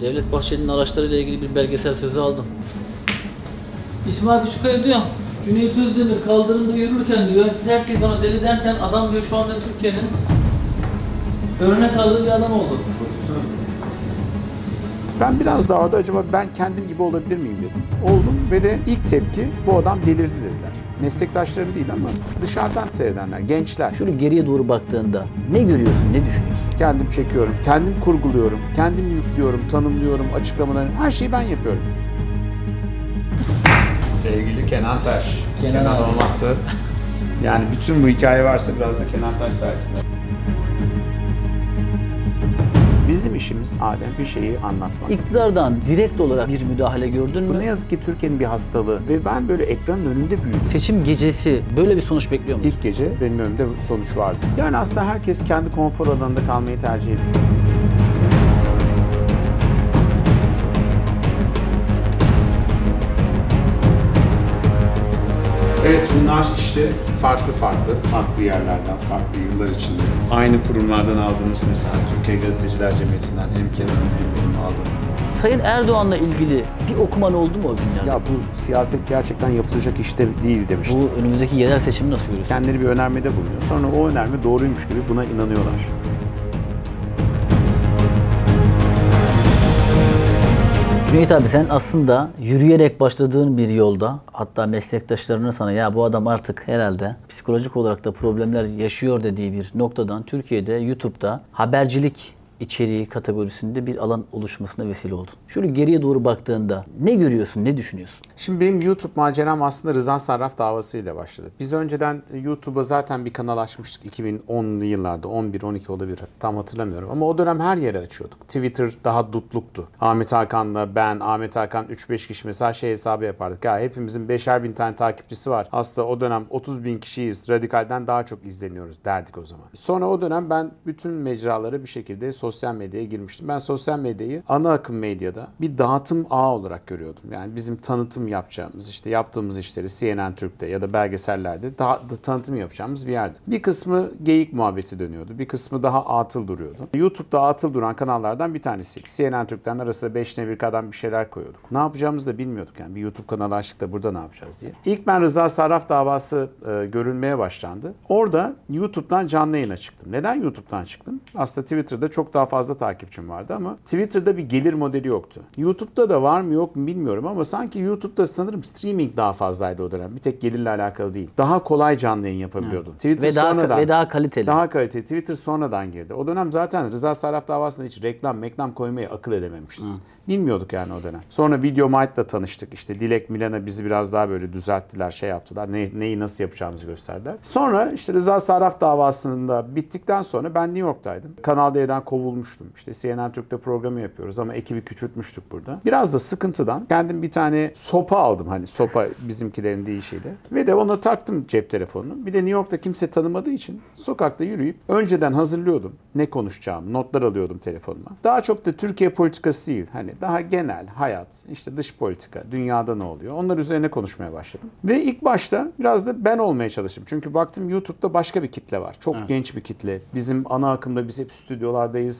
Devlet Bahçeli'nin araçlarıyla ilgili bir belgesel sözü aldım. İsmail Küçükkaya diyor, Cüneyt Özdemir kaldırımda yürürken diyor, herkes ona deli derken adam diyor şu anda Türkiye'nin örnek aldığı bir adam oldu. Ben biraz daha orada acaba ben kendim gibi olabilir miyim dedim. Oldum ve de ilk tepki bu adam delirdi dediler. Meslektaşlarım değil ama dışarıdan seyredenler, gençler. Şöyle geriye doğru baktığında ne görüyorsun, ne düşünüyorsun? Kendim çekiyorum, kendim kurguluyorum, kendim yüklüyorum, tanımlıyorum, açıklamalarını, her şeyi ben yapıyorum. Sevgili Kenan Taş. Kenan Kenan, abi. olmazsa yani bütün bu hikaye varsa biraz da Kenan Taş sayesinde. Bizim işimiz Adem bir şeyi anlatmak. İktidardan direkt olarak bir müdahale gördün Bu mü? ne yazık ki Türkiye'nin bir hastalığı ve ben böyle ekranın önünde büyüdüm. Seçim gecesi böyle bir sonuç bekliyor musun? İlk gece benim önümde sonuç vardı. Yani aslında herkes kendi konfor alanında kalmayı tercih ediyor. Evet bunlar işte farklı farklı, farklı yerlerden, farklı yıllar içinde. Aynı kurumlardan aldığımız mesela Türkiye Gazeteciler Cemiyeti'nden hem Kenan'ın hem benim aldığım. Sayın Erdoğan'la ilgili bir okuman oldu mu o günlerde? Ya bu siyaset gerçekten yapılacak iş de değil demiştim. Bu önümüzdeki yerel seçimi nasıl görüyorsun? Kendileri bir önermede bulunuyor. Sonra o önerme doğruymuş gibi buna inanıyorlar. Cüneyt abi sen aslında yürüyerek başladığın bir yolda hatta meslektaşlarının sana ya bu adam artık herhalde psikolojik olarak da problemler yaşıyor dediği bir noktadan Türkiye'de YouTube'da habercilik içeriği kategorisinde bir alan oluşmasına vesile oldun. Şöyle geriye doğru baktığında ne görüyorsun, ne düşünüyorsun? Şimdi benim YouTube maceram aslında Rıza Sarraf davasıyla başladı. Biz önceden YouTube'a zaten bir kanal açmıştık 2010'lu yıllarda 11-12 olabilir tam hatırlamıyorum. Ama o dönem her yere açıyorduk. Twitter daha dutluktu. Ahmet Hakan'la ben, Ahmet Hakan 3-5 kişi mesela şey hesabı yapardık. Ya hepimizin 5'er bin tane takipçisi var. Aslında o dönem 30 bin kişiyiz. Radikalden daha çok izleniyoruz derdik o zaman. Sonra o dönem ben bütün mecralara bir şekilde sosyal medyaya girmiştim. Ben sosyal medyayı ana akım medyada bir dağıtım ağı olarak görüyordum. Yani bizim tanıtım yapacağımız işte yaptığımız işleri CNN Türk'te ya da belgesellerde daha da tanıtım yapacağımız bir yerde. Bir kısmı geyik muhabbeti dönüyordu. Bir kısmı daha atıl duruyordu. YouTube'da atıl duran kanallardan bir tanesi. CNN Türk'ten arasında 5 ne bir kadar bir şeyler koyuyorduk. Ne yapacağımızı da bilmiyorduk yani. Bir YouTube kanalı açtık da burada ne yapacağız diye. İlk ben Rıza Sarraf davası e, görülmeye başlandı. Orada YouTube'dan canlı yayına çıktım. Neden YouTube'dan çıktım? Aslında Twitter'da çok daha fazla takipçim vardı ama Twitter'da bir gelir modeli yoktu. YouTube'da da var mı yok mu bilmiyorum ama sanki YouTube'da sanırım streaming daha fazlaydı o dönem. Bir tek gelirle alakalı değil. Daha kolay canlı yayın yapabiliyordun. Twitter Ve daha, sonradan ve daha kaliteli. daha kaliteli. Twitter sonradan girdi. O dönem zaten Rıza Sarraf davasında hiç reklam, meklam koymayı akıl edememişiz. Bilmiyorduk yani o dönem. Sonra Video Might'la tanıştık. İşte Dilek Milana bizi biraz daha böyle düzelttiler, şey yaptılar. Ne, neyi nasıl yapacağımızı gösterdiler. Sonra işte Rıza Sarraf davasında bittikten sonra ben New York'taydım. Kanal D'den kovulmuştum. İşte CNN Türk'te programı yapıyoruz ama ekibi küçültmüştük burada. Biraz da sıkıntıdan kendim bir tane sopa aldım. Hani sopa bizimkilerin deyişiyle. Ve de ona taktım cep telefonunu. Bir de New York'ta kimse tanımadığı için sokakta yürüyüp önceden hazırlıyordum. Ne konuşacağım, notlar alıyordum telefonuma. Daha çok da Türkiye politikası değil. Hani daha genel hayat, işte dış politika, dünyada ne oluyor? Onlar üzerine konuşmaya başladım. Ve ilk başta biraz da ben olmaya çalıştım. Çünkü baktım YouTube'da başka bir kitle var. Çok genç bir kitle. Bizim ana akımda biz hep stüdyolardayız.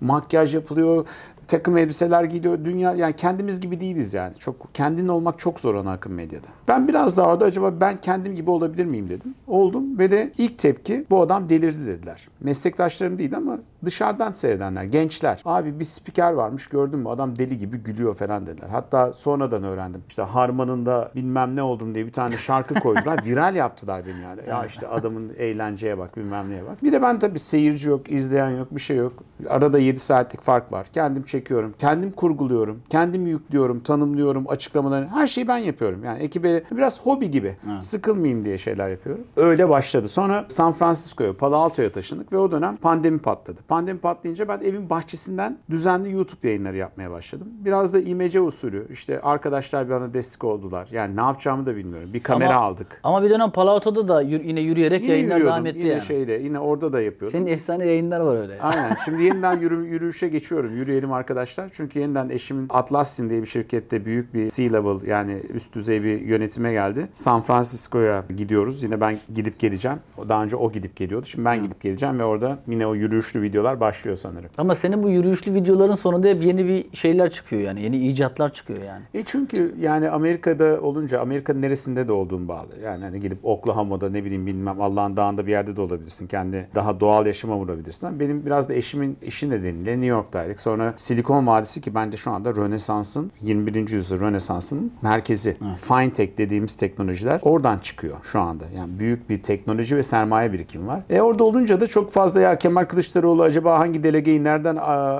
Makyaj yapılıyor takım elbiseler giyiyor. Dünya yani kendimiz gibi değiliz yani. Çok kendin olmak çok zor ana akım medyada. Ben biraz daha orada acaba ben kendim gibi olabilir miyim dedim. Oldum ve de ilk tepki bu adam delirdi dediler. Meslektaşlarım değil ama dışarıdan seyredenler, gençler. Abi bir spiker varmış gördün mü adam deli gibi gülüyor falan dediler. Hatta sonradan öğrendim. İşte Harman'ın da bilmem ne oldum diye bir tane şarkı koydular. Viral yaptılar beni yani. Ya işte adamın eğlenceye bak bilmem neye bak. Bir de ben tabii seyirci yok, izleyen yok, bir şey yok. Arada 7 saatlik fark var. Kendim çekiyorum, kendim kurguluyorum, kendim yüklüyorum, tanımlıyorum, açıklamalarını her şeyi ben yapıyorum. Yani ekibe biraz hobi gibi. Sıkılmayayım diye şeyler yapıyorum. Öyle başladı. Sonra San Francisco'ya, Palo Alto'ya taşındık ve o dönem pandemi patladı. Pandemi patlayınca ben evin bahçesinden düzenli YouTube yayınları yapmaya başladım. Biraz da imece usulü. İşte arkadaşlar bana destek oldular. Yani ne yapacağımı da bilmiyorum. Bir kamera Ama- aldık. Ama bir dönem Palo Alto'da da yür- yine yürüyerek Yine yayınlar devam etti Yine yani. şeyde, yine orada da yapıyordum. Senin efsane yayınlar var öyle. Aynen. Şimdi yeniden yürü, yürüyüşe geçiyorum. Yürüyelim arkadaşlar arkadaşlar. Çünkü yeniden eşimin Atlassian diye bir şirkette büyük bir C-level yani üst düzey bir yönetime geldi. San Francisco'ya gidiyoruz. Yine ben gidip geleceğim. Daha önce o gidip geliyordu. Şimdi ben gidip geleceğim ve orada yine o yürüyüşlü videolar başlıyor sanırım. Ama senin bu yürüyüşlü videoların sonunda hep yeni bir şeyler çıkıyor yani. Yeni icatlar çıkıyor yani. E çünkü yani Amerika'da olunca Amerika'nın neresinde de olduğun bağlı. Yani hani gidip Oklahoma'da ne bileyim bilmem Allah'ın dağında bir yerde de olabilirsin. Kendi daha doğal yaşama vurabilirsin. Ama Benim biraz da eşimin işi nedeniyle New York'taydık. Sonra Silikon Vadisi ki bence şu anda Rönesans'ın 21. yüzyıl Rönesans'ın merkezi. Fintech dediğimiz teknolojiler oradan çıkıyor şu anda. Yani büyük bir teknoloji ve sermaye birikimi var. E orada olunca da çok fazla ya Kemal Kılıçdaroğlu acaba hangi delegeyi nereden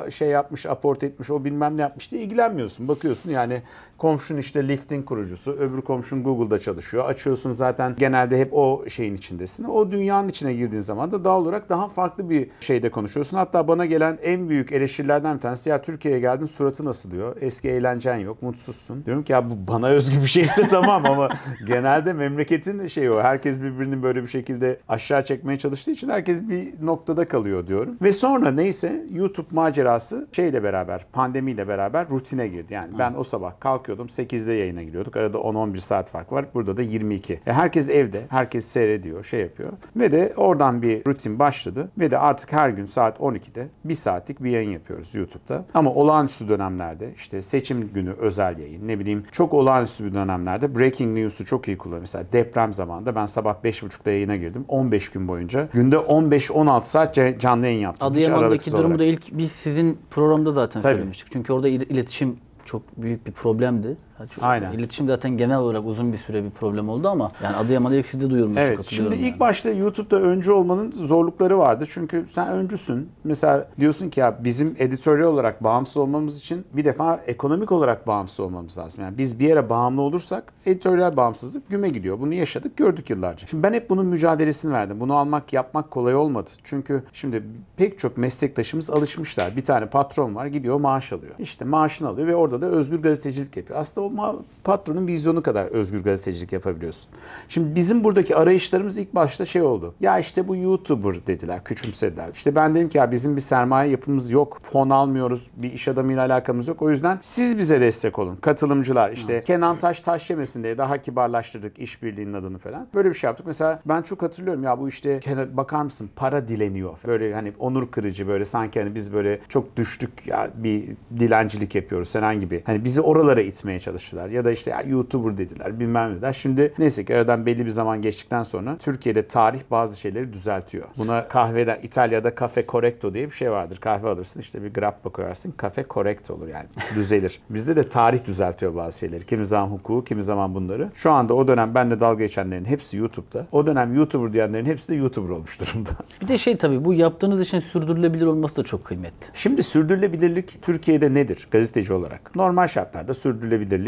şey yapmış, aport etmiş, o bilmem ne yapmış diye ilgilenmiyorsun. Bakıyorsun yani komşun işte Lyft'in kurucusu, öbür komşun Google'da çalışıyor. Açıyorsun zaten genelde hep o şeyin içindesin. O dünyanın içine girdiğin zaman da doğal olarak daha farklı bir şeyde konuşuyorsun. Hatta bana gelen en büyük eleştirilerden bir tanesi ya Türkiye'ye geldin suratı nasıl diyor. Eski eğlencen yok, mutsuzsun. Diyorum ki ya bu bana özgü bir şeyse tamam ama genelde memleketin şeyi o. Herkes birbirini böyle bir şekilde aşağı çekmeye çalıştığı için herkes bir noktada kalıyor diyorum. Ve sonra neyse YouTube macerası şeyle beraber, pandemiyle beraber rutine girdi. Yani ben o sabah kalkıyordum 8'de yayına giriyorduk. Arada 10-11 saat fark var. Burada da 22. E herkes evde, herkes seyrediyor, şey yapıyor. Ve de oradan bir rutin başladı. Ve de artık her gün saat 12'de bir saatlik bir yayın yapıyoruz YouTube'da. Ama olağanüstü dönemlerde işte seçim günü özel yayın ne bileyim çok olağanüstü bir dönemlerde breaking news'u çok iyi kullanıyorum. Mesela deprem zamanında ben sabah 5.30'da yayına girdim. 15 gün boyunca günde 15-16 saat canlı yayın yaptım. Adıyaman'daki durumu olarak. da ilk biz sizin programda zaten Tabii. söylemiştik. Çünkü orada il- iletişim çok büyük bir problemdi. Çok- Aynen. İletişim zaten genel olarak uzun bir süre bir problem oldu ama yani Adıyaman'da ilk sizde duyurmuştuk Evet. Şimdi hatırlıyorum ilk yani. başta YouTube'da öncü olmanın zorlukları vardı. Çünkü sen öncüsün. Mesela diyorsun ki ya bizim editoryal olarak bağımsız olmamız için bir defa ekonomik olarak bağımsız olmamız lazım. Yani biz bir yere bağımlı olursak editoryal bağımsızlık güme gidiyor. Bunu yaşadık, gördük yıllarca. Şimdi ben hep bunun mücadelesini verdim. Bunu almak, yapmak kolay olmadı. Çünkü şimdi pek çok meslektaşımız alışmışlar. Bir tane patron var, gidiyor maaş alıyor. İşte maaşını alıyor ve orada da özgür gazetecilik yapıyor. Aslında o ma- patronun vizyonu kadar özgür gazetecilik yapabiliyorsun. Şimdi bizim buradaki arayışlarımız ilk başta şey oldu. Ya işte bu YouTuber dediler, küçümsediler. İşte ben dedim ki ya bizim bir sermaye yapımız yok. Fon almıyoruz. Bir iş adamıyla alakamız yok. O yüzden siz bize destek olun. Katılımcılar işte Kenan Taş taş yemesin diye daha kibarlaştırdık işbirliğinin adını falan. Böyle bir şey yaptık. Mesela ben çok hatırlıyorum ya bu işte Kenan bakar mısın para dileniyor. Böyle hani onur kırıcı böyle sanki hani biz böyle çok düştük ya bir dilencilik yapıyoruz sen gibi. Hani bizi oralara itmeye çalıştılar. Ya da işte ya YouTuber dediler bilmem ne dediler. Şimdi neyse ki aradan belli bir zaman geçtikten sonra Türkiye'de tarih bazı şeyleri düzeltiyor. Buna kahveden İtalya'da cafe correcto diye bir şey vardır. Kahve alırsın işte bir grappa koyarsın. Cafe correcto olur yani. Düzelir. Bizde de tarih düzeltiyor bazı şeyleri. Kimi zaman hukuku, kimi zaman bunları. Şu anda o dönem benle dalga geçenlerin hepsi YouTube'da. O dönem YouTuber diyenlerin hepsi de YouTuber olmuş durumda. Bir de şey tabii bu yaptığınız işin sürdürülebilir olması da çok kıymetli. Şimdi sürdürülebilirlik Türkiye'de nedir gazeteci olarak? Normal şartlarda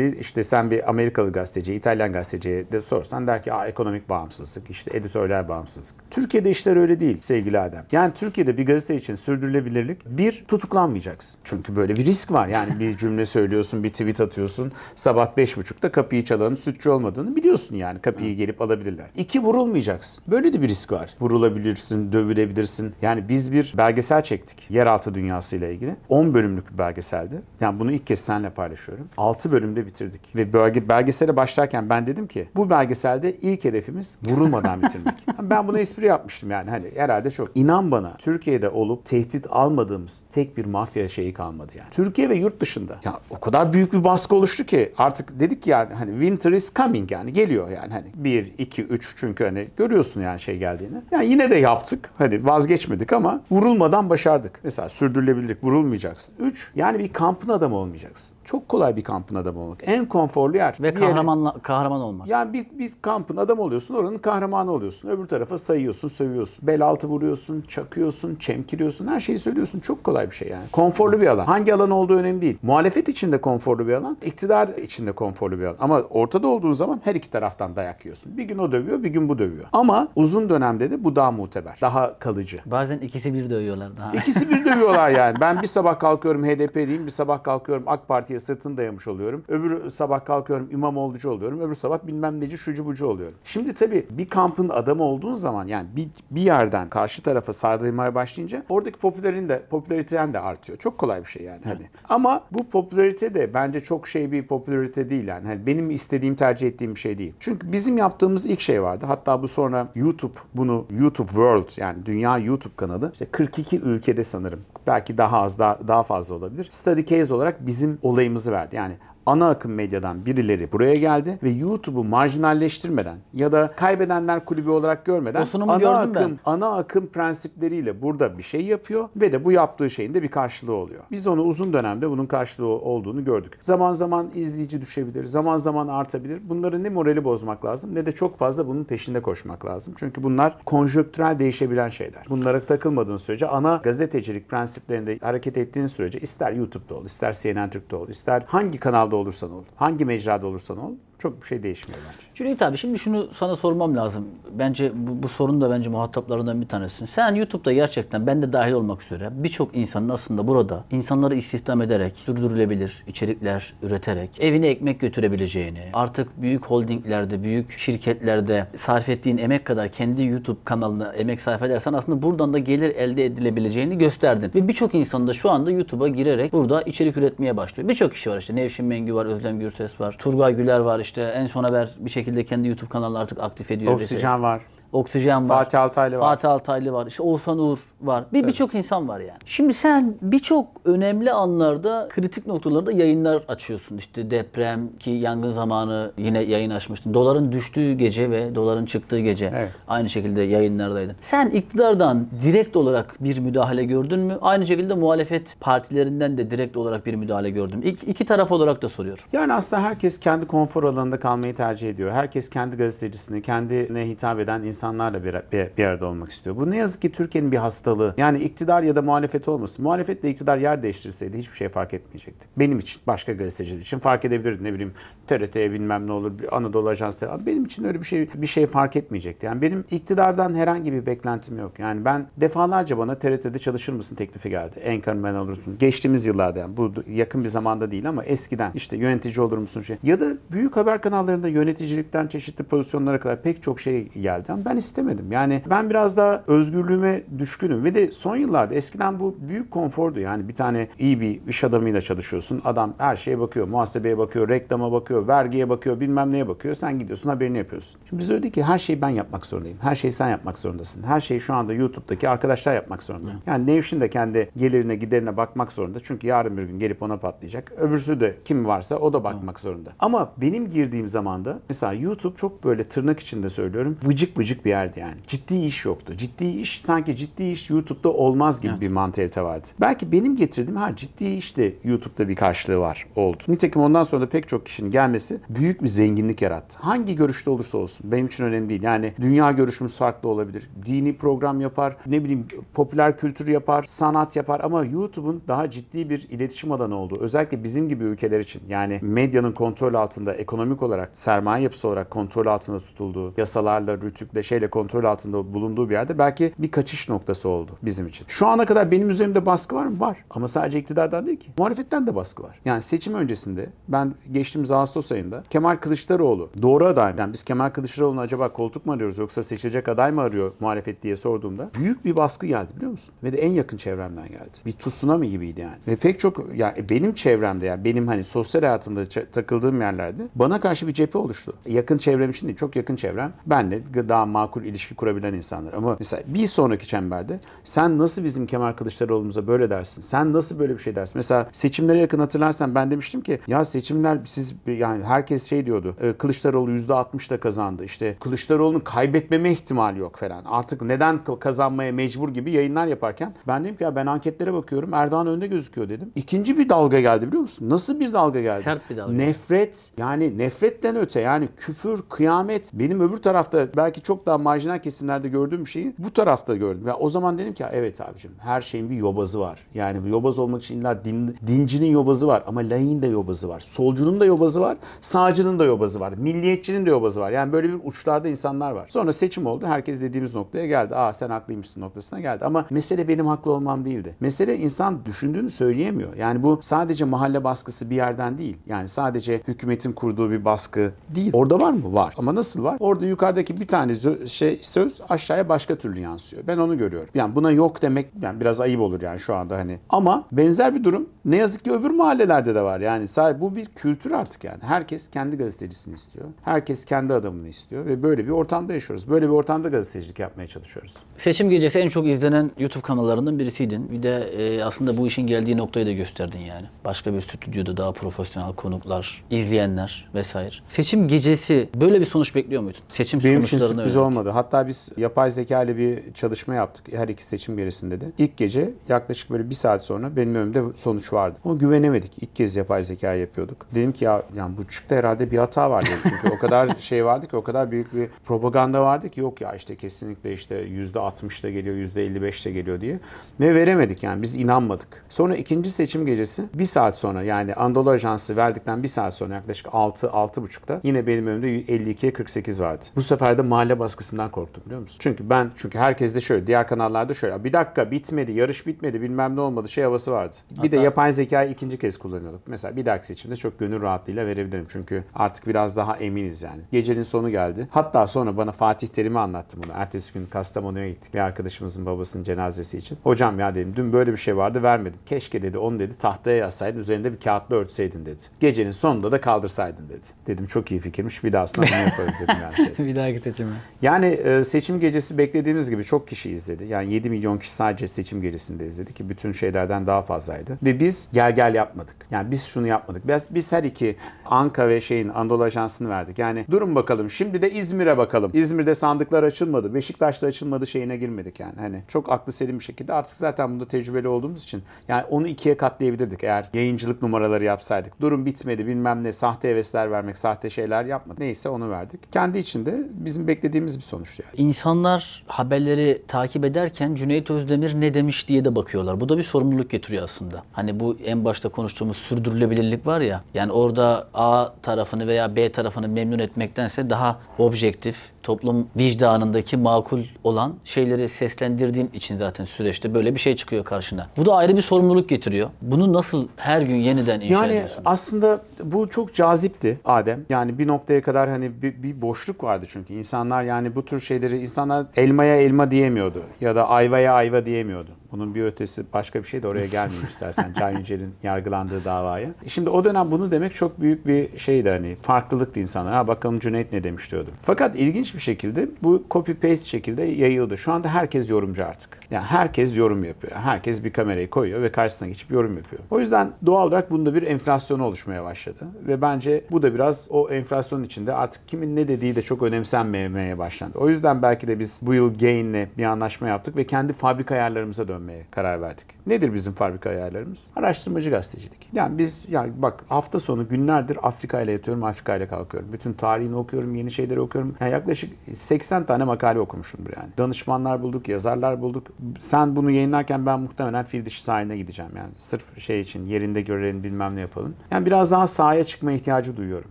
sürdürülebilirliği işte sen bir Amerikalı gazeteci, İtalyan gazeteciye de sorsan der ki Aa, ekonomik bağımsızlık, işte editoryal bağımsızlık. Türkiye'de işler öyle değil sevgili Adem. Yani Türkiye'de bir gazete için sürdürülebilirlik bir tutuklanmayacaksın. Çünkü böyle bir risk var. Yani bir cümle söylüyorsun, bir tweet atıyorsun. Sabah beş buçukta kapıyı çalanın sütçü olmadığını biliyorsun yani. Kapıyı gelip alabilirler. İki vurulmayacaksın. Böyle de bir risk var. Vurulabilirsin, dövülebilirsin. Yani biz bir belgesel çektik. Yeraltı dünyasıyla ilgili. 10 bölümlük bir belgeseldi. Yani bunu ilk kez seninle paylaşıyorum. 6 bölümde bitirdik. Ve bölge, belgesele başlarken ben dedim ki bu belgeselde ilk hedefimiz vurulmadan bitirmek. ben buna espri yapmıştım yani. Hani herhalde çok. İnan bana Türkiye'de olup tehdit almadığımız tek bir mafya şeyi kalmadı yani. Türkiye ve yurt dışında. Ya o kadar büyük bir baskı oluştu ki artık dedik ki yani hani winter is coming yani geliyor yani hani 1 2 3 çünkü hani görüyorsun yani şey geldiğini. Yani yine de yaptık. Hadi vazgeçmedik ama vurulmadan başardık. Mesela sürdürülebilirlik vurulmayacaksın. 3 yani bir kampın adamı olmayacaksın. Çok kolay bir kampın adamı olmak. En konforlu yer. Ve Bir yere- kahramanla, kahraman olmak. yani bir, bir kampın adamı oluyorsun, oranın kahramanı oluyorsun. Öbür tarafa sayıyorsun, sövüyorsun. Bel altı vuruyorsun, çakıyorsun, çemkiriyorsun. Her şeyi söylüyorsun. Çok kolay bir şey yani. Konforlu bir alan. Hangi alan olduğu önemli değil. Muhalefet için de konforlu bir alan, iktidar için de konforlu bir alan. Ama ortada olduğun zaman her iki taraftan dayak yiyorsun. Bir gün o dövüyor, bir gün bu dövüyor. Ama uzun dönemde de bu daha muteber, daha kalıcı. Bazen ikisi bir dövüyorlar daha. İkisi bir dövüyorlar yani. Ben bir sabah kalkıyorum HDP'liyim, bir sabah kalkıyorum AK Parti'ye partiye sırtını dayamış oluyorum. Öbür sabah kalkıyorum İmamoğlu'cu oluyorum. Öbür sabah bilmem neci şucu bucu oluyorum. Şimdi tabii bir kampın adamı olduğun zaman yani bir, bir yerden karşı tarafa sardırmaya başlayınca oradaki popülerin de popülariten de artıyor. Çok kolay bir şey yani. Hani. Ama bu popülarite de bence çok şey bir popülarite değil yani. Hani benim istediğim tercih ettiğim bir şey değil. Çünkü bizim yaptığımız ilk şey vardı. Hatta bu sonra YouTube bunu YouTube World yani dünya YouTube kanalı işte 42 ülkede sanırım. Belki daha az daha, daha fazla olabilir. Study case olarak bizim olayımızı verdi. Yani ana akım medyadan birileri buraya geldi ve YouTube'u marjinalleştirmeden ya da kaybedenler kulübü olarak görmeden ana akım ana akım prensipleriyle burada bir şey yapıyor ve de bu yaptığı şeyin de bir karşılığı oluyor. Biz onu uzun dönemde bunun karşılığı olduğunu gördük. Zaman zaman izleyici düşebilir, zaman zaman artabilir. Bunları ne morali bozmak lazım ne de çok fazla bunun peşinde koşmak lazım. Çünkü bunlar konjonktürel değişebilen şeyler. Bunlara takılmadığın sürece ana gazetecilik prensiplerinde hareket ettiğin sürece ister YouTube'da ol, ister CNN Türk'te ol, ister hangi kanalda olursan ol, hangi mecrada olursan ol çok bir şey değişmiyor bence. Cüneyt abi şimdi şunu sana sormam lazım. Bence bu, bu sorun da bence muhataplarından bir tanesi. Sen YouTube'da gerçekten ben de dahil olmak üzere birçok insanın aslında burada insanları istihdam ederek, sürdürülebilir içerikler üreterek evine ekmek götürebileceğini, artık büyük holdinglerde, büyük şirketlerde sarf ettiğin emek kadar kendi YouTube kanalına emek sarf edersen aslında buradan da gelir elde edilebileceğini gösterdin. Ve birçok insan da şu anda YouTube'a girerek burada içerik üretmeye başlıyor. Birçok kişi var işte. Nevşin Mengü var, Özlem Gürses var, Turgay Güler var işte. En son haber bir şekilde kendi YouTube kanalını artık aktif ediyor. Oksijen var. Oksijen var. Fatih Altaylı var. Fatih Altaylı var. İşte Oğuzhan Uğur var. Bir birçok insan var yani. Şimdi sen birçok önemli anlarda kritik noktalarda yayınlar açıyorsun. İşte deprem ki yangın zamanı yine yayın açmıştın. Doların düştüğü gece ve doların çıktığı gece Evet. aynı şekilde yayınlardaydın. Sen iktidardan direkt olarak bir müdahale gördün mü? Aynı şekilde muhalefet partilerinden de direkt olarak bir müdahale gördün mü? İki, iki taraf olarak da soruyorum. Yani aslında herkes kendi konfor alanında kalmayı tercih ediyor. Herkes kendi gazetecisini, kendine hitap eden insanlarla bir, bir, bir arada olmak istiyor. Bu ne yazık ki Türkiye'nin bir hastalığı. Yani iktidar ya da muhalefet olmasın. Muhalefetle iktidar yer değiştirseydi hiçbir şey fark etmeyecekti. Benim için, başka gazeteciler için fark edebilirdi. Ne bileyim TRT'ye bilmem ne olur, Anadolu Ajansı. Benim için öyle bir şey bir şey fark etmeyecekti. Yani benim iktidardan herhangi bir beklentim yok. Yani ben defalarca bana TRT'de çalışır mısın teklifi geldi. Anchorman olursun. Geçtiğimiz yıllarda yani bu yakın bir zamanda değil ama eskiden işte yönetici olur musun şey. Ya da büyük haber kanallarında yöneticilikten çeşitli pozisyonlara kadar pek çok şey geldi ama ben istemedim. Yani ben biraz daha özgürlüğüme düşkünüm ve de son yıllarda eskiden bu büyük konfordu. Yani bir tane iyi bir iş adamıyla çalışıyorsun. Adam her şeye bakıyor. Muhasebeye bakıyor, reklama bakıyor, vergiye bakıyor, bilmem neye bakıyor. Sen gidiyorsun haberini yapıyorsun. Şimdi biz öyle ki her şeyi ben yapmak zorundayım. Her şeyi sen yapmak zorundasın. Her şeyi şu anda YouTube'daki arkadaşlar yapmak zorunda. Yani Nevşin de kendi gelirine giderine bakmak zorunda. Çünkü yarın bir gün gelip ona patlayacak. Öbürsü de kim varsa o da bakmak zorunda. Ama benim girdiğim zamanda mesela YouTube çok böyle tırnak içinde söylüyorum vıcık vıcık bir yerdi yani. Ciddi iş yoktu. Ciddi iş sanki ciddi iş YouTube'da olmaz gibi bir mantalite vardı. Belki benim getirdiğim ha ciddi iş de YouTube'da bir karşılığı var oldu. Nitekim ondan sonra da pek çok kişinin gelmesi büyük bir zenginlik yarattı. Hangi görüşte olursa olsun benim için önemli değil. Yani dünya görüşümüz farklı olabilir. Dini program yapar, ne bileyim popüler kültür yapar, sanat yapar ama YouTube'un daha ciddi bir iletişim alanı olduğu özellikle bizim gibi ülkeler için yani medyanın kontrol altında ekonomik olarak sermaye yapısı olarak kontrol altında tutulduğu yasalarla, rütükle şeyle kontrol altında bulunduğu bir yerde belki bir kaçış noktası oldu bizim için. Şu ana kadar benim üzerimde baskı var mı? Var. Ama sadece iktidardan değil ki. Muhalefetten de baskı var. Yani seçim öncesinde ben geçtiğimiz Ağustos ayında Kemal Kılıçdaroğlu doğru aday. Yani biz Kemal Kılıçdaroğlu'nu acaba koltuk mu arıyoruz yoksa seçilecek aday mı arıyor muhalefet diye sorduğumda büyük bir baskı geldi biliyor musun? Ve de en yakın çevremden geldi. Bir tsunami gibiydi yani. Ve pek çok yani benim çevremde yani benim hani sosyal hayatımda takıldığım yerlerde bana karşı bir cephe oluştu. Yakın çevrem için değil çok yakın çevrem. Benle daha makul ilişki kurabilen insanlar. Ama mesela bir sonraki çemberde sen nasıl bizim Kemal Kılıçdaroğlu'muza böyle dersin? Sen nasıl böyle bir şey dersin? Mesela seçimlere yakın hatırlarsan ben demiştim ki ya seçimler siz yani herkes şey diyordu. e, Kılıçdaroğlu %60'da kazandı. İşte Kılıçdaroğlu'nun kaybetmeme ihtimali yok falan. Artık neden kazanmaya mecbur gibi yayınlar yaparken ben dedim ki ya ben anketlere bakıyorum Erdoğan önde gözüküyor dedim. İkinci bir dalga geldi biliyor musun? Nasıl bir dalga geldi? Sert bir dalga. Nefret yani nefretten öte yani küfür, kıyamet benim öbür tarafta belki çok çok daha marjinal kesimlerde gördüğüm şeyi bu tarafta gördüm. Ya o zaman dedim ki evet abicim her şeyin bir yobazı var. Yani yobaz olmak için illa din, dincinin yobazı var ama layığın da yobazı var. Solcunun da yobazı var, sağcının da yobazı var. Milliyetçinin de yobazı var. Yani böyle bir uçlarda insanlar var. Sonra seçim oldu. Herkes dediğimiz noktaya geldi. Aa sen haklıymışsın noktasına geldi. Ama mesele benim haklı olmam değildi. Mesele insan düşündüğünü söyleyemiyor. Yani bu sadece mahalle baskısı bir yerden değil. Yani sadece hükümetin kurduğu bir baskı değil. Orada var mı? Var. Ama nasıl var? Orada yukarıdaki bir tane şey söz aşağıya başka türlü yansıyor. Ben onu görüyorum. Yani buna yok demek yani biraz ayıp olur yani şu anda hani. Ama benzer bir durum ne yazık ki öbür mahallelerde de var. Yani sadece bu bir kültür artık yani. Herkes kendi gazetecisini istiyor. Herkes kendi adamını istiyor ve böyle bir ortamda yaşıyoruz. Böyle bir ortamda gazetecilik yapmaya çalışıyoruz. Seçim gecesi en çok izlenen YouTube kanallarından birisiydin. Bir de e, aslında bu işin geldiği noktayı da gösterdin yani. Başka bir stüdyoda daha profesyonel konuklar, izleyenler vesaire. Seçim gecesi böyle bir sonuç bekliyor muydun? Seçim Benim için sürpriz yönelik. olmadı. Hatta biz yapay zeka ile bir çalışma yaptık her iki seçim gerisinde de. İlk gece yaklaşık böyle bir saat sonra benim önümde sonuç vardı. Ama güvenemedik. İlk kez yapay zeka yapıyorduk. Dedim ki ya yani bu çıktı herhalde bir hata var dedim. Çünkü o kadar şey vardı ki o kadar büyük bir propaganda vardı ki yok ya işte kesinlikle işte %60'da geliyor %55'te geliyor diye. Ve veremedik yani biz inanmadık. Sonra ikinci seçim gecesi bir saat sonra yani Anadolu Ajansı verdikten bir saat sonra yaklaşık 6 6.30'da yine benim önümde 52'ye 48 vardı. Bu sefer de mahalle baskısından korktum biliyor musun? Çünkü ben çünkü herkes de şöyle diğer kanallarda şöyle bir dakika bitmedi yarış bitmedi bilmem ne olmadı şey havası vardı. Bir de Hatta- yapay zekayı ikinci kez kullanıyorduk. Mesela bir dahaki seçimde çok gönül rahatlığıyla verebilirim. Çünkü artık biraz daha eminiz yani. Gecenin sonu geldi. Hatta sonra bana Fatih Terim'i anlattı bunu. Ertesi gün Kastamonu'ya gittik. Bir arkadaşımızın babasının cenazesi için. Hocam ya dedim dün böyle bir şey vardı vermedim. Keşke dedi onu dedi tahtaya yazsaydın üzerinde bir kağıtla örtseydin dedi. Gecenin sonunda da kaldırsaydın dedi. Dedim çok iyi fikirmiş bir daha aslında bunu yaparız dedim yani. Şey. bir dahaki seçime. Yani e, seçim gecesi beklediğimiz gibi çok kişi izledi. Yani 7 milyon kişi sadece seçim gecesinde izledi ki bütün şeylerden daha fazlaydı. Ve biz gel gel yapmadık. Yani biz şunu yapmadık. Biz, biz her iki Anka ve şeyin Anadolu Ajansı'nı verdik. Yani durun bakalım şimdi de İzmir'e bakalım. İzmir'de sandıklar açılmadı. Beşiktaş'ta açılmadı şeyine girmedik yani. Hani çok aklı selim bir şekilde artık zaten bunda tecrübeli olduğumuz için yani onu ikiye katlayabilirdik eğer yayıncılık numaraları yapsaydık. Durum bitmedi bilmem ne sahte hevesler vermek, sahte şeyler yapmadık. Neyse onu verdik. Kendi içinde bizim beklediğimiz bir sonuçtu yani. İnsanlar haberleri takip ederken Cüneyt Özdemir ne demiş diye de bakıyorlar. Bu da bir sorumluluk getiriyor aslında. Hani bu en başta konuştuğumuz sürdürülebilirlik var ya. Yani orada A tarafını veya B tarafını memnun etmektense daha objektif, toplum vicdanındaki makul olan şeyleri seslendirdiğin için zaten süreçte böyle bir şey çıkıyor karşına. Bu da ayrı bir sorumluluk getiriyor. Bunu nasıl her gün yeniden inşa Yani ediyorsun? aslında bu çok cazipti Adem. Yani bir noktaya kadar hani bir, bir boşluk vardı çünkü insanlar yani bu tür şeyleri insanlar elmaya elma diyemiyordu ya da ayvaya ayva diyemiyordu. Bunun bir ötesi başka bir şey de oraya gelmeyeyim istersen Can Yücel'in yargılandığı davaya. Şimdi o dönem bunu demek çok büyük bir şeydi hani farklılıktı insanlar. Ha bakalım Cüneyt ne demiş diyordu. Fakat ilginç bir şekilde bu copy paste şekilde yayıldı. Şu anda herkes yorumcu artık. Yani herkes yorum yapıyor. Herkes bir kamerayı koyuyor ve karşısına geçip yorum yapıyor. O yüzden doğal olarak bunda bir enflasyon oluşmaya başladı. Ve bence bu da biraz o enflasyonun içinde artık kimin ne dediği de çok önemsenmemeye başlandı. O yüzden belki de biz bu yıl Gain'le bir anlaşma yaptık ve kendi fabrika ayarlarımıza dönmeye karar verdik. Nedir bizim fabrika ayarlarımız? Araştırmacı gazetecilik. Yani biz yani bak hafta sonu günlerdir Afrika ile yatıyorum, Afrika ile kalkıyorum. Bütün tarihini okuyorum, yeni şeyleri okuyorum. Yani yaklaşık 80 tane makale okumuşumdur yani. Danışmanlar bulduk, yazarlar bulduk. Sen bunu yayınlarken ben muhtemelen fil dişi sahiline gideceğim yani. Sırf şey için yerinde görelim bilmem ne yapalım. Yani biraz daha sahaya çıkma ihtiyacı duyuyorum.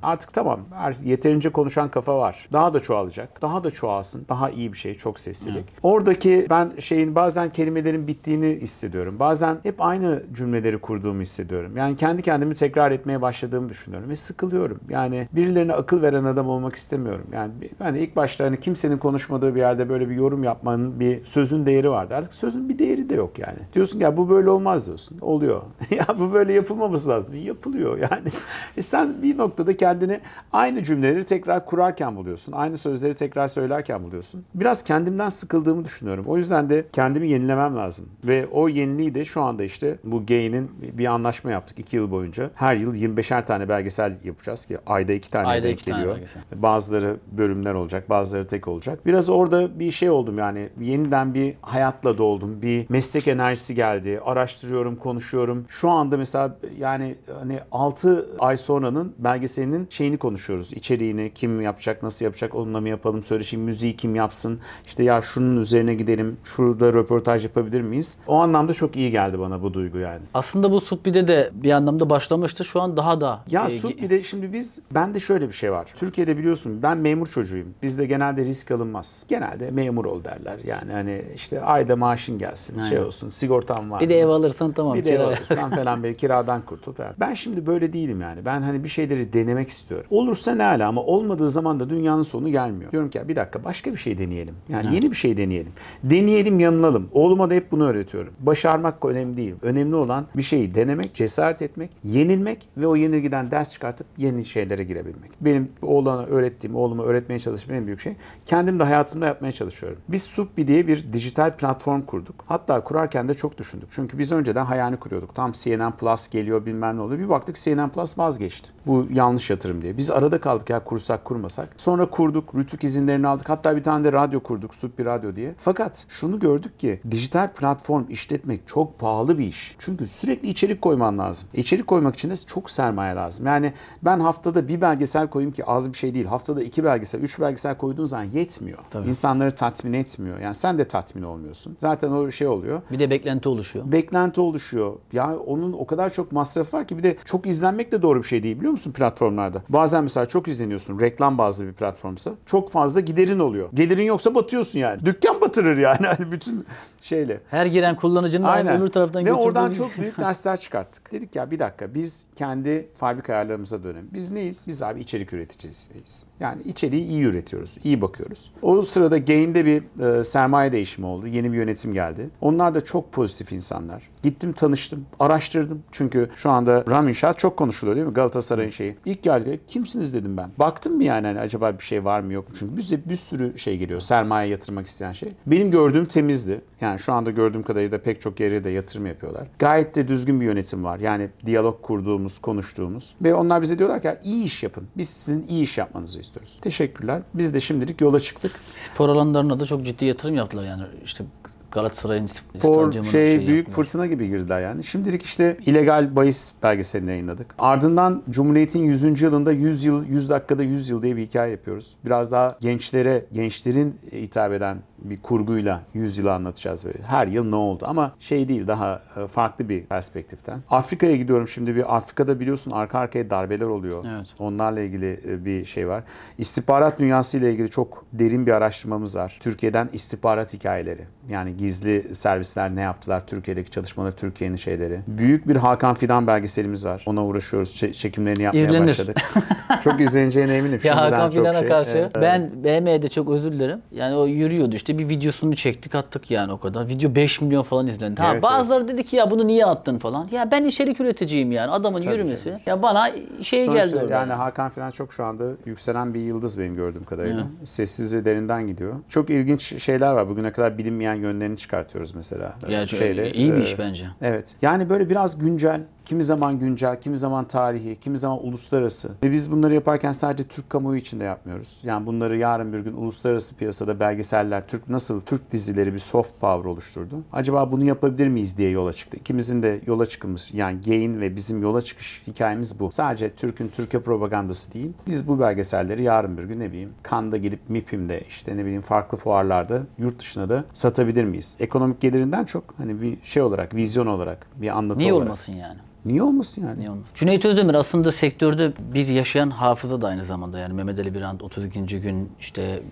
Artık tamam yeterince konuşan kafa var. Daha da çoğalacak. Daha da çoğalsın. Daha iyi bir şey. Çok seslilik. Oradaki ben şeyin bazen kelimelerin bittiğini hissediyorum. Bazen hep aynı cümleleri kurduğumu hissediyorum. Yani kendi kendimi tekrar etmeye başladığımı düşünüyorum ve sıkılıyorum. Yani birilerine akıl veren adam olmak istemiyorum. Yani ben ilk başta hani kimsenin konuşmadığı bir yerde böyle bir yorum yapmanın bir sözün değeri vardı. Artık sözün bir değeri de yok yani. Diyorsun ki ya bu böyle olmaz diyorsun. Oluyor. ya bu böyle yapılmaması lazım. Yapılıyor yani. E sen bir noktada kendini aynı cümleleri tekrar kurarken buluyorsun. Aynı sözleri tekrar söylerken buluyorsun. Biraz kendimden sıkıldığımı düşünüyorum. O yüzden de kendimi yenilemem lazım. Ve o yeniliği de şu anda işte bu Gain'in bir anlaşma yaptık 2 yıl boyunca. Her yıl 25'er tane belgesel yapacağız ki ayda 2 tane Ayda denk iki tane geliyor. belgesel. Bazıları bölümler olacak, bazıları tek olacak. Biraz orada bir şey oldum yani yeniden bir hayatla doldum. Bir meslek enerjisi geldi. Araştırıyorum, konuşuyorum. Şu anda mesela yani hani 6 ay sonranın belgeselinin şeyini konuşuyoruz. İçeriğini kim yapacak, nasıl yapacak, onunla mı yapalım, söyleşi, müziği kim yapsın. İşte ya şunun üzerine gidelim, şurada röportaj yapabilir miyiz? O anlamda çok iyi geldi bana bu duygu yani. Aslında bu Subbi'de de bir anlamda başlamıştı. Şu an daha da Ya e, Sup bir de şimdi biz, bende şöyle bir şey var. Türkiye'de biliyorsun ben memur çocuğuyum. Bizde genelde risk alınmaz. Genelde memur ol derler. Yani hani işte ayda maaşın gelsin, şey olsun, sigortan var. bir de mı? ev alırsan tamam. Bir de ev kira. alırsan falan böyle kiradan kurtul falan. Ben şimdi böyle değilim yani. Ben hani bir şeyleri denemek istiyorum. Olursa ne ala ama olmadığı zaman da dünyanın sonu gelmiyor. Diyorum ki ya bir dakika başka bir şey deneyelim. Yani yeni bir şey deneyelim. Deneyelim yanılalım. Oğluma da hep bunu öğretiyorum. Başarmak önemli değil. Önemli olan bir şeyi denemek, cesaret etmek, yenilmek ve o yenilgiden ders çıkartıp yeni şeylere girebilmek. Benim oğlana öğrettiğim, oğluma öğretmeye çalıştığım en büyük şey kendim de hayatımda yapmaya çalışıyorum. Biz Supbi diye bir dijital platform kurduk. Hatta kurarken de çok düşündük. Çünkü biz önceden hayalini kuruyorduk. Tam CNN Plus geliyor bilmem ne oluyor. Bir baktık CNN Plus vazgeçti. Bu yanlış yatırım diye. Biz arada kaldık ya kursak kurmasak. Sonra kurduk. Rütük izinlerini aldık. Hatta bir tane de radyo kurduk. Supbi Radyo diye. Fakat şunu gördük ki dijital platform işletmek çok pahalı bir iş. Çünkü sürekli içerik koyman lazım. İçerik koymak için de çok sermaye lazım. Yani ben haftada bir belgesel koyayım ki az bir şey değil. Haftada iki belgesel, üç belgesel koyduğun zaman yetmiyor. Tabii. İnsanları tatmin etmiyor. Yani sen de tatmin olmuyorsun. Zaten o şey oluyor. Bir de beklenti oluşuyor. Beklenti oluşuyor. Ya onun o kadar çok masrafı var ki bir de çok izlenmek de doğru bir şey değil biliyor musun platformlarda? Bazen mesela çok izleniyorsun reklam bazlı bir platformsa çok fazla giderin oluyor. Gelirin yoksa batıyorsun yani. Dükkan batırır yani Hani bütün şeyle. Her giren kullanıcının Aynen. öbür taraftan Ve oradan çok büyük dersler çıkarttık. Dedik ya bir dakika biz kendi fabrika ayarlarımıza dönelim. Biz neyiz? Biz abi içerik üreticisiyiz. Yani içeriği iyi üretiyoruz, iyi bakıyoruz. O sırada Gain'de bir e, sermaye değişimi oldu. Yeni bir yönetim geldi. Onlar da çok pozitif insanlar. Gittim tanıştım, araştırdım. Çünkü şu anda Ram İnşaat çok konuşuluyor değil mi? Galatasaray'ın şeyi. İlk geldi kimsiniz dedim ben. Baktım mı yani hani acaba bir şey var mı yok mu? Çünkü bize bir sürü şey geliyor. Sermaye yatırmak isteyen şey. Benim gördüğüm temizdi. Yani şu anda gördüğüm kadarıyla pek çok yere de yatırım yapıyorlar. Gayet de düzgün bir yönetim var. Yani diyalog kurduğumuz, konuştuğumuz. Ve onlar bize diyorlar ki "Ya iyi iş yapın. Biz sizin iyi iş yapmanızı istiyoruz. Teşekkürler. Biz de şimdilik yola çıktık. Spor alanlarına da çok ciddi yatırım yaptılar yani. işte Galatasaray'ın Spor stadyumuna şey, büyük yaptılar. fırtına gibi girdiler yani. Şimdilik işte illegal bahis belgeselini yayınladık. Ardından Cumhuriyet'in 100. yılında 100 yıl 100 dakikada 100 yıl diye bir hikaye yapıyoruz. Biraz daha gençlere, gençlerin hitap eden bir kurguyla 100 yılı anlatacağız böyle. Her yıl ne oldu ama şey değil daha e, farklı bir perspektiften. Afrika'ya gidiyorum şimdi bir Afrika'da biliyorsun arka arkaya darbeler oluyor. Evet. Onlarla ilgili e, bir şey var. İstihbarat dünyası ile ilgili çok derin bir araştırmamız var. Türkiye'den istihbarat hikayeleri. Yani gizli servisler ne yaptılar? Türkiye'deki çalışmaları, Türkiye'nin şeyleri. Büyük bir Hakan Fidan belgeselimiz var. Ona uğraşıyoruz. Çe- çekimlerini yapmaya İzlenir. başladık. çok izleneceğine eminim. Ya Şimdiden Hakan Fidan'a şey. karşı Evet, evet. ben BM'de çok özür dilerim. Yani o yürüyordu işte bir videosunu çektik attık yani o kadar. Video 5 milyon falan izlendi. Ha, Evet, bazıları dedi ki ya bunu niye attın falan. Ya ben içerik üreticiyim yani adamın yürümesi. canım. Ya bana şey Sonuçta geldi orada. yani Hakan falan çok şu anda yükselen bir yıldız benim gördüğüm kadarıyla. Sessiz ve derinden gidiyor. Çok ilginç şeyler var. Bugüne kadar bilinmeyen yönlerini çıkartıyoruz mesela. Ya Şeyle, iyi bir e, iş bence. Evet. Yani böyle biraz güncel, kimi zaman güncel, kimi zaman tarihi, kimi zaman uluslararası. Ve biz bunları yaparken sadece Türk kamuoyu için de yapmıyoruz. Yani bunları yarın bir gün uluslararası piyasada belgeseller, Türk nasıl Türk dizileri bir soft power oluşturdu. Acaba bunu yapabilir miyiz diye yola çıktı. İkimizin de yola çıkımız yani Gain ve bizim yola çıkış hikayemiz bu. Sadece Türk'ün Türkiye propagandası değil. Biz bu belgeselleri yarın bir gün ne bileyim Cannes'da gidip MIPIM'de işte ne bileyim farklı fuarlarda yurt dışına da satabilir miyiz? Ekonomik gelirinden çok hani bir şey olarak, vizyon olarak, bir anlatı Niye olarak. olmasın yani? Niye olmasın yani? Niye olmasın? Cüneyt Özdemir aslında sektörde bir yaşayan hafıza da aynı zamanda. Yani Mehmet Ali Birant 32. gün işte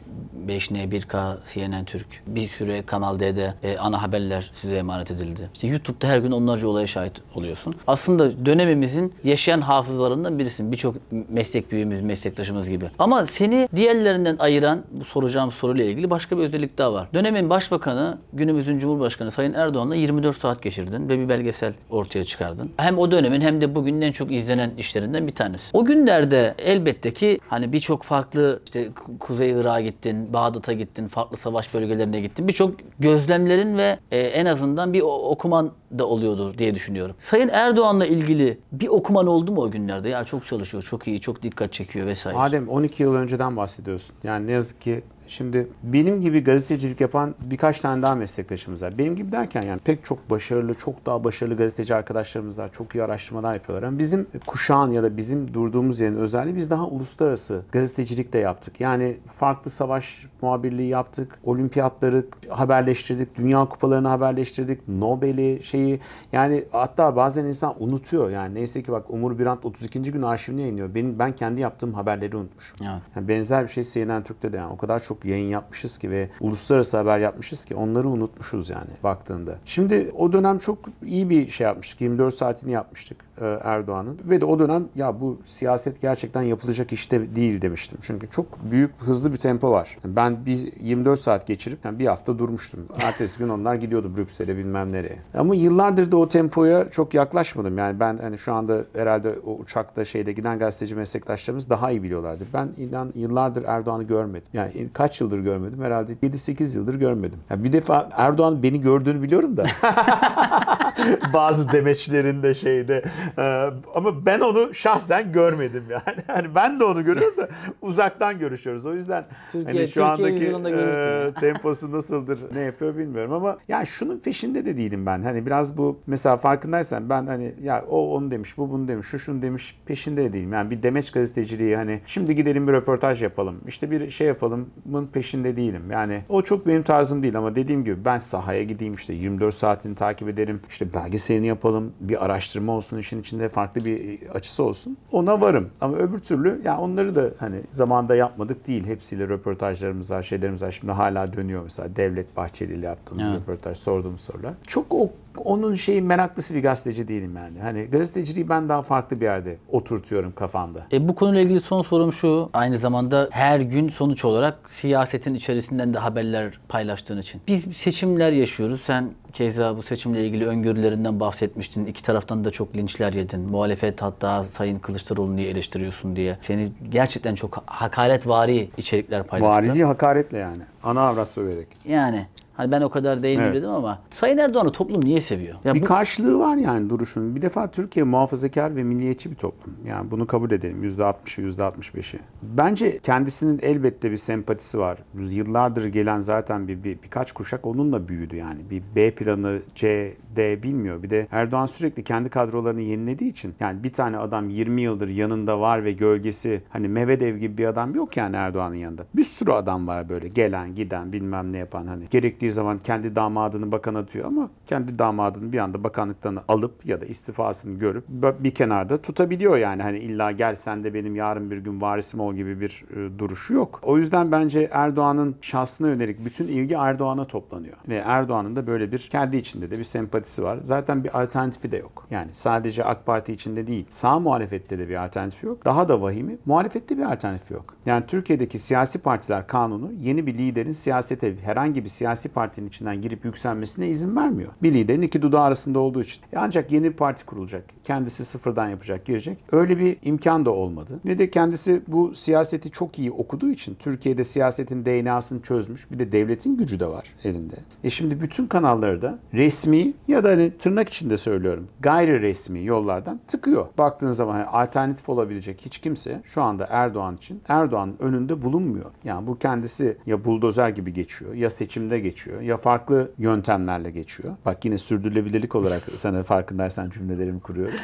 5N 1K CNN Türk bir süre Kanal D'de e, ana haberler size emanet edildi. İşte YouTube'da her gün onlarca olaya şahit oluyorsun. Aslında dönemimizin yaşayan hafızalarından birisin. Birçok meslek büyüğümüz, meslektaşımız gibi. Ama seni diğerlerinden ayıran bu soracağım soruyla ilgili başka bir özellik daha var. Dönemin başbakanı, günümüzün Cumhurbaşkanı Sayın Erdoğan'la 24 saat geçirdin ve bir belgesel ortaya çıkardın. Hem o dönemin hem de bugünün en çok izlenen işlerinden bir tanesi. O günlerde elbette ki hani birçok farklı işte Ku- Kuzey Irak'a gittin, Bağdat'a gittin, farklı savaş bölgelerine gittin. Birçok gözlemlerin ve e, en azından bir okuman da oluyordur diye düşünüyorum. Sayın Erdoğan'la ilgili bir okuman oldu mu o günlerde? Ya çok çalışıyor, çok iyi, çok dikkat çekiyor vesaire. Adem 12 yıl önceden bahsediyorsun. Yani ne yazık ki şimdi benim gibi gazetecilik yapan birkaç tane daha meslektaşımız var. Benim gibi derken yani pek çok başarılı, çok daha başarılı gazeteci arkadaşlarımız var. Çok iyi araştırmalar yapıyorlar. Ama bizim kuşağın ya da bizim durduğumuz yerin özelliği biz daha uluslararası gazetecilik de yaptık. Yani farklı savaş muhabirliği yaptık. Olimpiyatları haberleştirdik. Dünya kupalarını haberleştirdik. Nobel'i şeyi yani hatta bazen insan unutuyor. Yani neyse ki bak Umur Birant 32. gün arşivini yayınlıyor. Benim, ben kendi yaptığım haberleri unutmuşum. Evet. Yani benzer bir şey CNN Türk'te de yani o kadar çok yayın yapmışız ki ve uluslararası haber yapmışız ki onları unutmuşuz yani baktığında. Şimdi o dönem çok iyi bir şey yapmıştık. 24 saatini yapmıştık e, Erdoğan'ın ve de o dönem ya bu siyaset gerçekten yapılacak işte değil demiştim. Çünkü çok büyük hızlı bir tempo var. Ben bir 24 saat geçirip yani bir hafta durmuştum. Ertesi gün onlar gidiyordu Brüksel'e bilmem nereye. Ama yıllardır da o tempoya çok yaklaşmadım. Yani ben hani şu anda herhalde o uçakta şeyde giden gazeteci meslektaşlarımız daha iyi biliyorlardır. Ben inan yıllardır Erdoğan'ı görmedim. Yani kaç yıldır görmedim? Herhalde 7-8 yıldır görmedim. Yani bir defa Erdoğan beni gördüğünü biliyorum da. Bazı demeçlerinde şeyde. Ee, ama ben onu şahsen görmedim yani. Yani ben de onu görüyorum da uzaktan görüşüyoruz. O yüzden Türkiye- hani şu Türkiye andaki e, temposu nasıldır, ne yapıyor bilmiyorum ama yani şunun peşinde de değilim ben. Hani biraz bu mesela farkındaysan ben hani ya o onu demiş, bu bunu demiş, şu şunu demiş peşinde de değilim. Yani bir demeç gazeteciliği hani şimdi gidelim bir röportaj yapalım. işte bir şey yapalım. Bunun peşinde değilim. Yani o çok benim tarzım değil ama dediğim gibi ben sahaya gideyim işte 24 saatini takip ederim. İşte belgeselini yapalım. Bir araştırma olsun işin içinde farklı bir açısı olsun. Ona varım. Ama öbür türlü yani onları da hani zamanda yapmadık değil. Hepsiyle röportajlarımız var, şeylerimiz var. Şimdi hala dönüyor mesela Devlet Bahçeli ile yaptığımız Evet. röportaj, sorduğumuz sorular. Çok o onun şeyi meraklısı bir gazeteci değilim yani. Hani gazeteciliği ben daha farklı bir yerde oturtuyorum kafamda. E, bu konuyla ilgili son sorum şu. Aynı zamanda her gün sonuç olarak siyasetin içerisinden de haberler paylaştığın için. Biz seçimler yaşıyoruz. Sen keza bu seçimle ilgili öngörülerinden bahsetmiştin. İki taraftan da çok linçler yedin. Muhalefet hatta Sayın Kılıçdaroğlu'nu niye eleştiriyorsun diye. Seni gerçekten çok hakaretvari içerikler paylaştılar. Valiliği hakaretle yani. Ana avrat söverek. Yani hani ben o kadar değilim Evet. dedim ama Sayın Erdoğan'ı toplum niye seviyor? Ya bir bu- karşılığı var yani duruşun. Bir defa Türkiye muhafazakar ve milliyetçi bir toplum. Yani bunu kabul edelim. %60'ı, %65'i. Bence kendisinin elbette bir sempatisi var. Yıllardır gelen zaten bir, bir birkaç kuşak onunla büyüdü yani. Bir B planı, C, D bilmiyor. Bir de Erdoğan sürekli kendi kadrolarını yenilediği için yani bir tane adam 20 yıldır yanında var ve gölgesi hani Mehmet gibi bir adam yok yani Erdoğan'ın yanında. Bir sürü adam var böyle gelen giden bilmem ne yapan hani gerektiği zaman kendi damadını bakan atıyor ama kendi damadını bir anda bakanlıktan alıp ya da istifasını görüp bir kenarda tutabiliyor yani hani illa gel sen de benim yarın bir gün varisim ol gibi bir e, duruşu yok. O yüzden bence Erdoğan'ın şahsına yönelik bütün ilgi Erdoğan'a toplanıyor. Ve Erdoğan'ın da böyle bir kendi içinde de bir sempatisi var. Zaten bir alternatifi de yok. Yani sadece AK Parti içinde değil. Sağ muhalefette de bir alternatifi yok. Daha da vahimi muhalefette bir alternatifi yok. Yani Türkiye'deki siyasi partiler kanunu yeni bir liderin siyasete herhangi bir siyasi partinin içinden girip yükselmesine izin vermiyor. Bir liderin iki dudağı arasında olduğu için. E Ancak yeni bir parti kurulacak. Kendisi sıfırdan yapacak, girecek. Öyle bir imkan da olmadı. Ne de kendisi bu siyaseti çok iyi okuduğu için Türkiye'de siyasetin DNA'sını çözmüş. Bir de devletin gücü de var elinde. E şimdi bütün kanalları da resmi ya da hani tırnak içinde söylüyorum gayri resmi yollardan tıkıyor. Baktığın zaman hani alternatif olabilecek hiç kimse şu anda Erdoğan için Erdoğan'ın önünde bulunmuyor. Yani bu kendisi ya buldozer gibi geçiyor ya seçimde geçiyor ya farklı yöntemlerle geçiyor. Bak yine sürdürülebilirlik olarak sana farkındaysan cümlelerimi kuruyorum.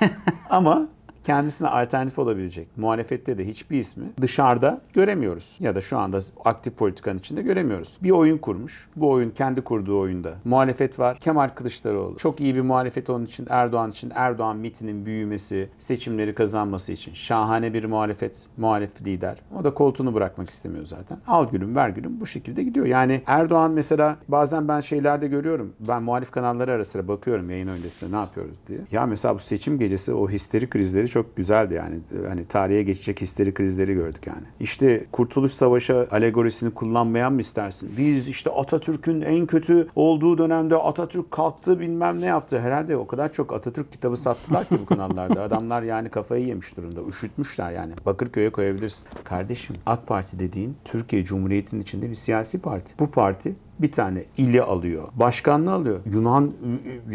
Ama kendisine alternatif olabilecek muhalefette de hiçbir ismi dışarıda göremiyoruz. Ya da şu anda aktif politikanın içinde göremiyoruz. Bir oyun kurmuş. Bu oyun kendi kurduğu oyunda. Muhalefet var. Kemal Kılıçdaroğlu. Çok iyi bir muhalefet onun için Erdoğan için. Erdoğan mitinin büyümesi, seçimleri kazanması için. Şahane bir muhalefet, muhalef lider. O da koltuğunu bırakmak istemiyor zaten. Al gülüm ver gülüm bu şekilde gidiyor. Yani Erdoğan mesela bazen ben şeylerde görüyorum. Ben muhalif kanalları ara sıra bakıyorum yayın öncesinde ne yapıyoruz diye. Ya mesela bu seçim gecesi o histeri krizleri çok çok güzeldi yani. Hani tarihe geçecek histeri krizleri gördük yani. İşte Kurtuluş Savaşı alegorisini kullanmayan mı istersin? Biz işte Atatürk'ün en kötü olduğu dönemde Atatürk kalktı bilmem ne yaptı. Herhalde o kadar çok Atatürk kitabı sattılar ki bu kanallarda. Adamlar yani kafayı yemiş durumda. Üşütmüşler yani. Bakırköy'e koyabilirsin. Kardeşim AK Parti dediğin Türkiye Cumhuriyeti'nin içinde bir siyasi parti. Bu parti bir tane ili alıyor. Başkanlığı alıyor. Yunan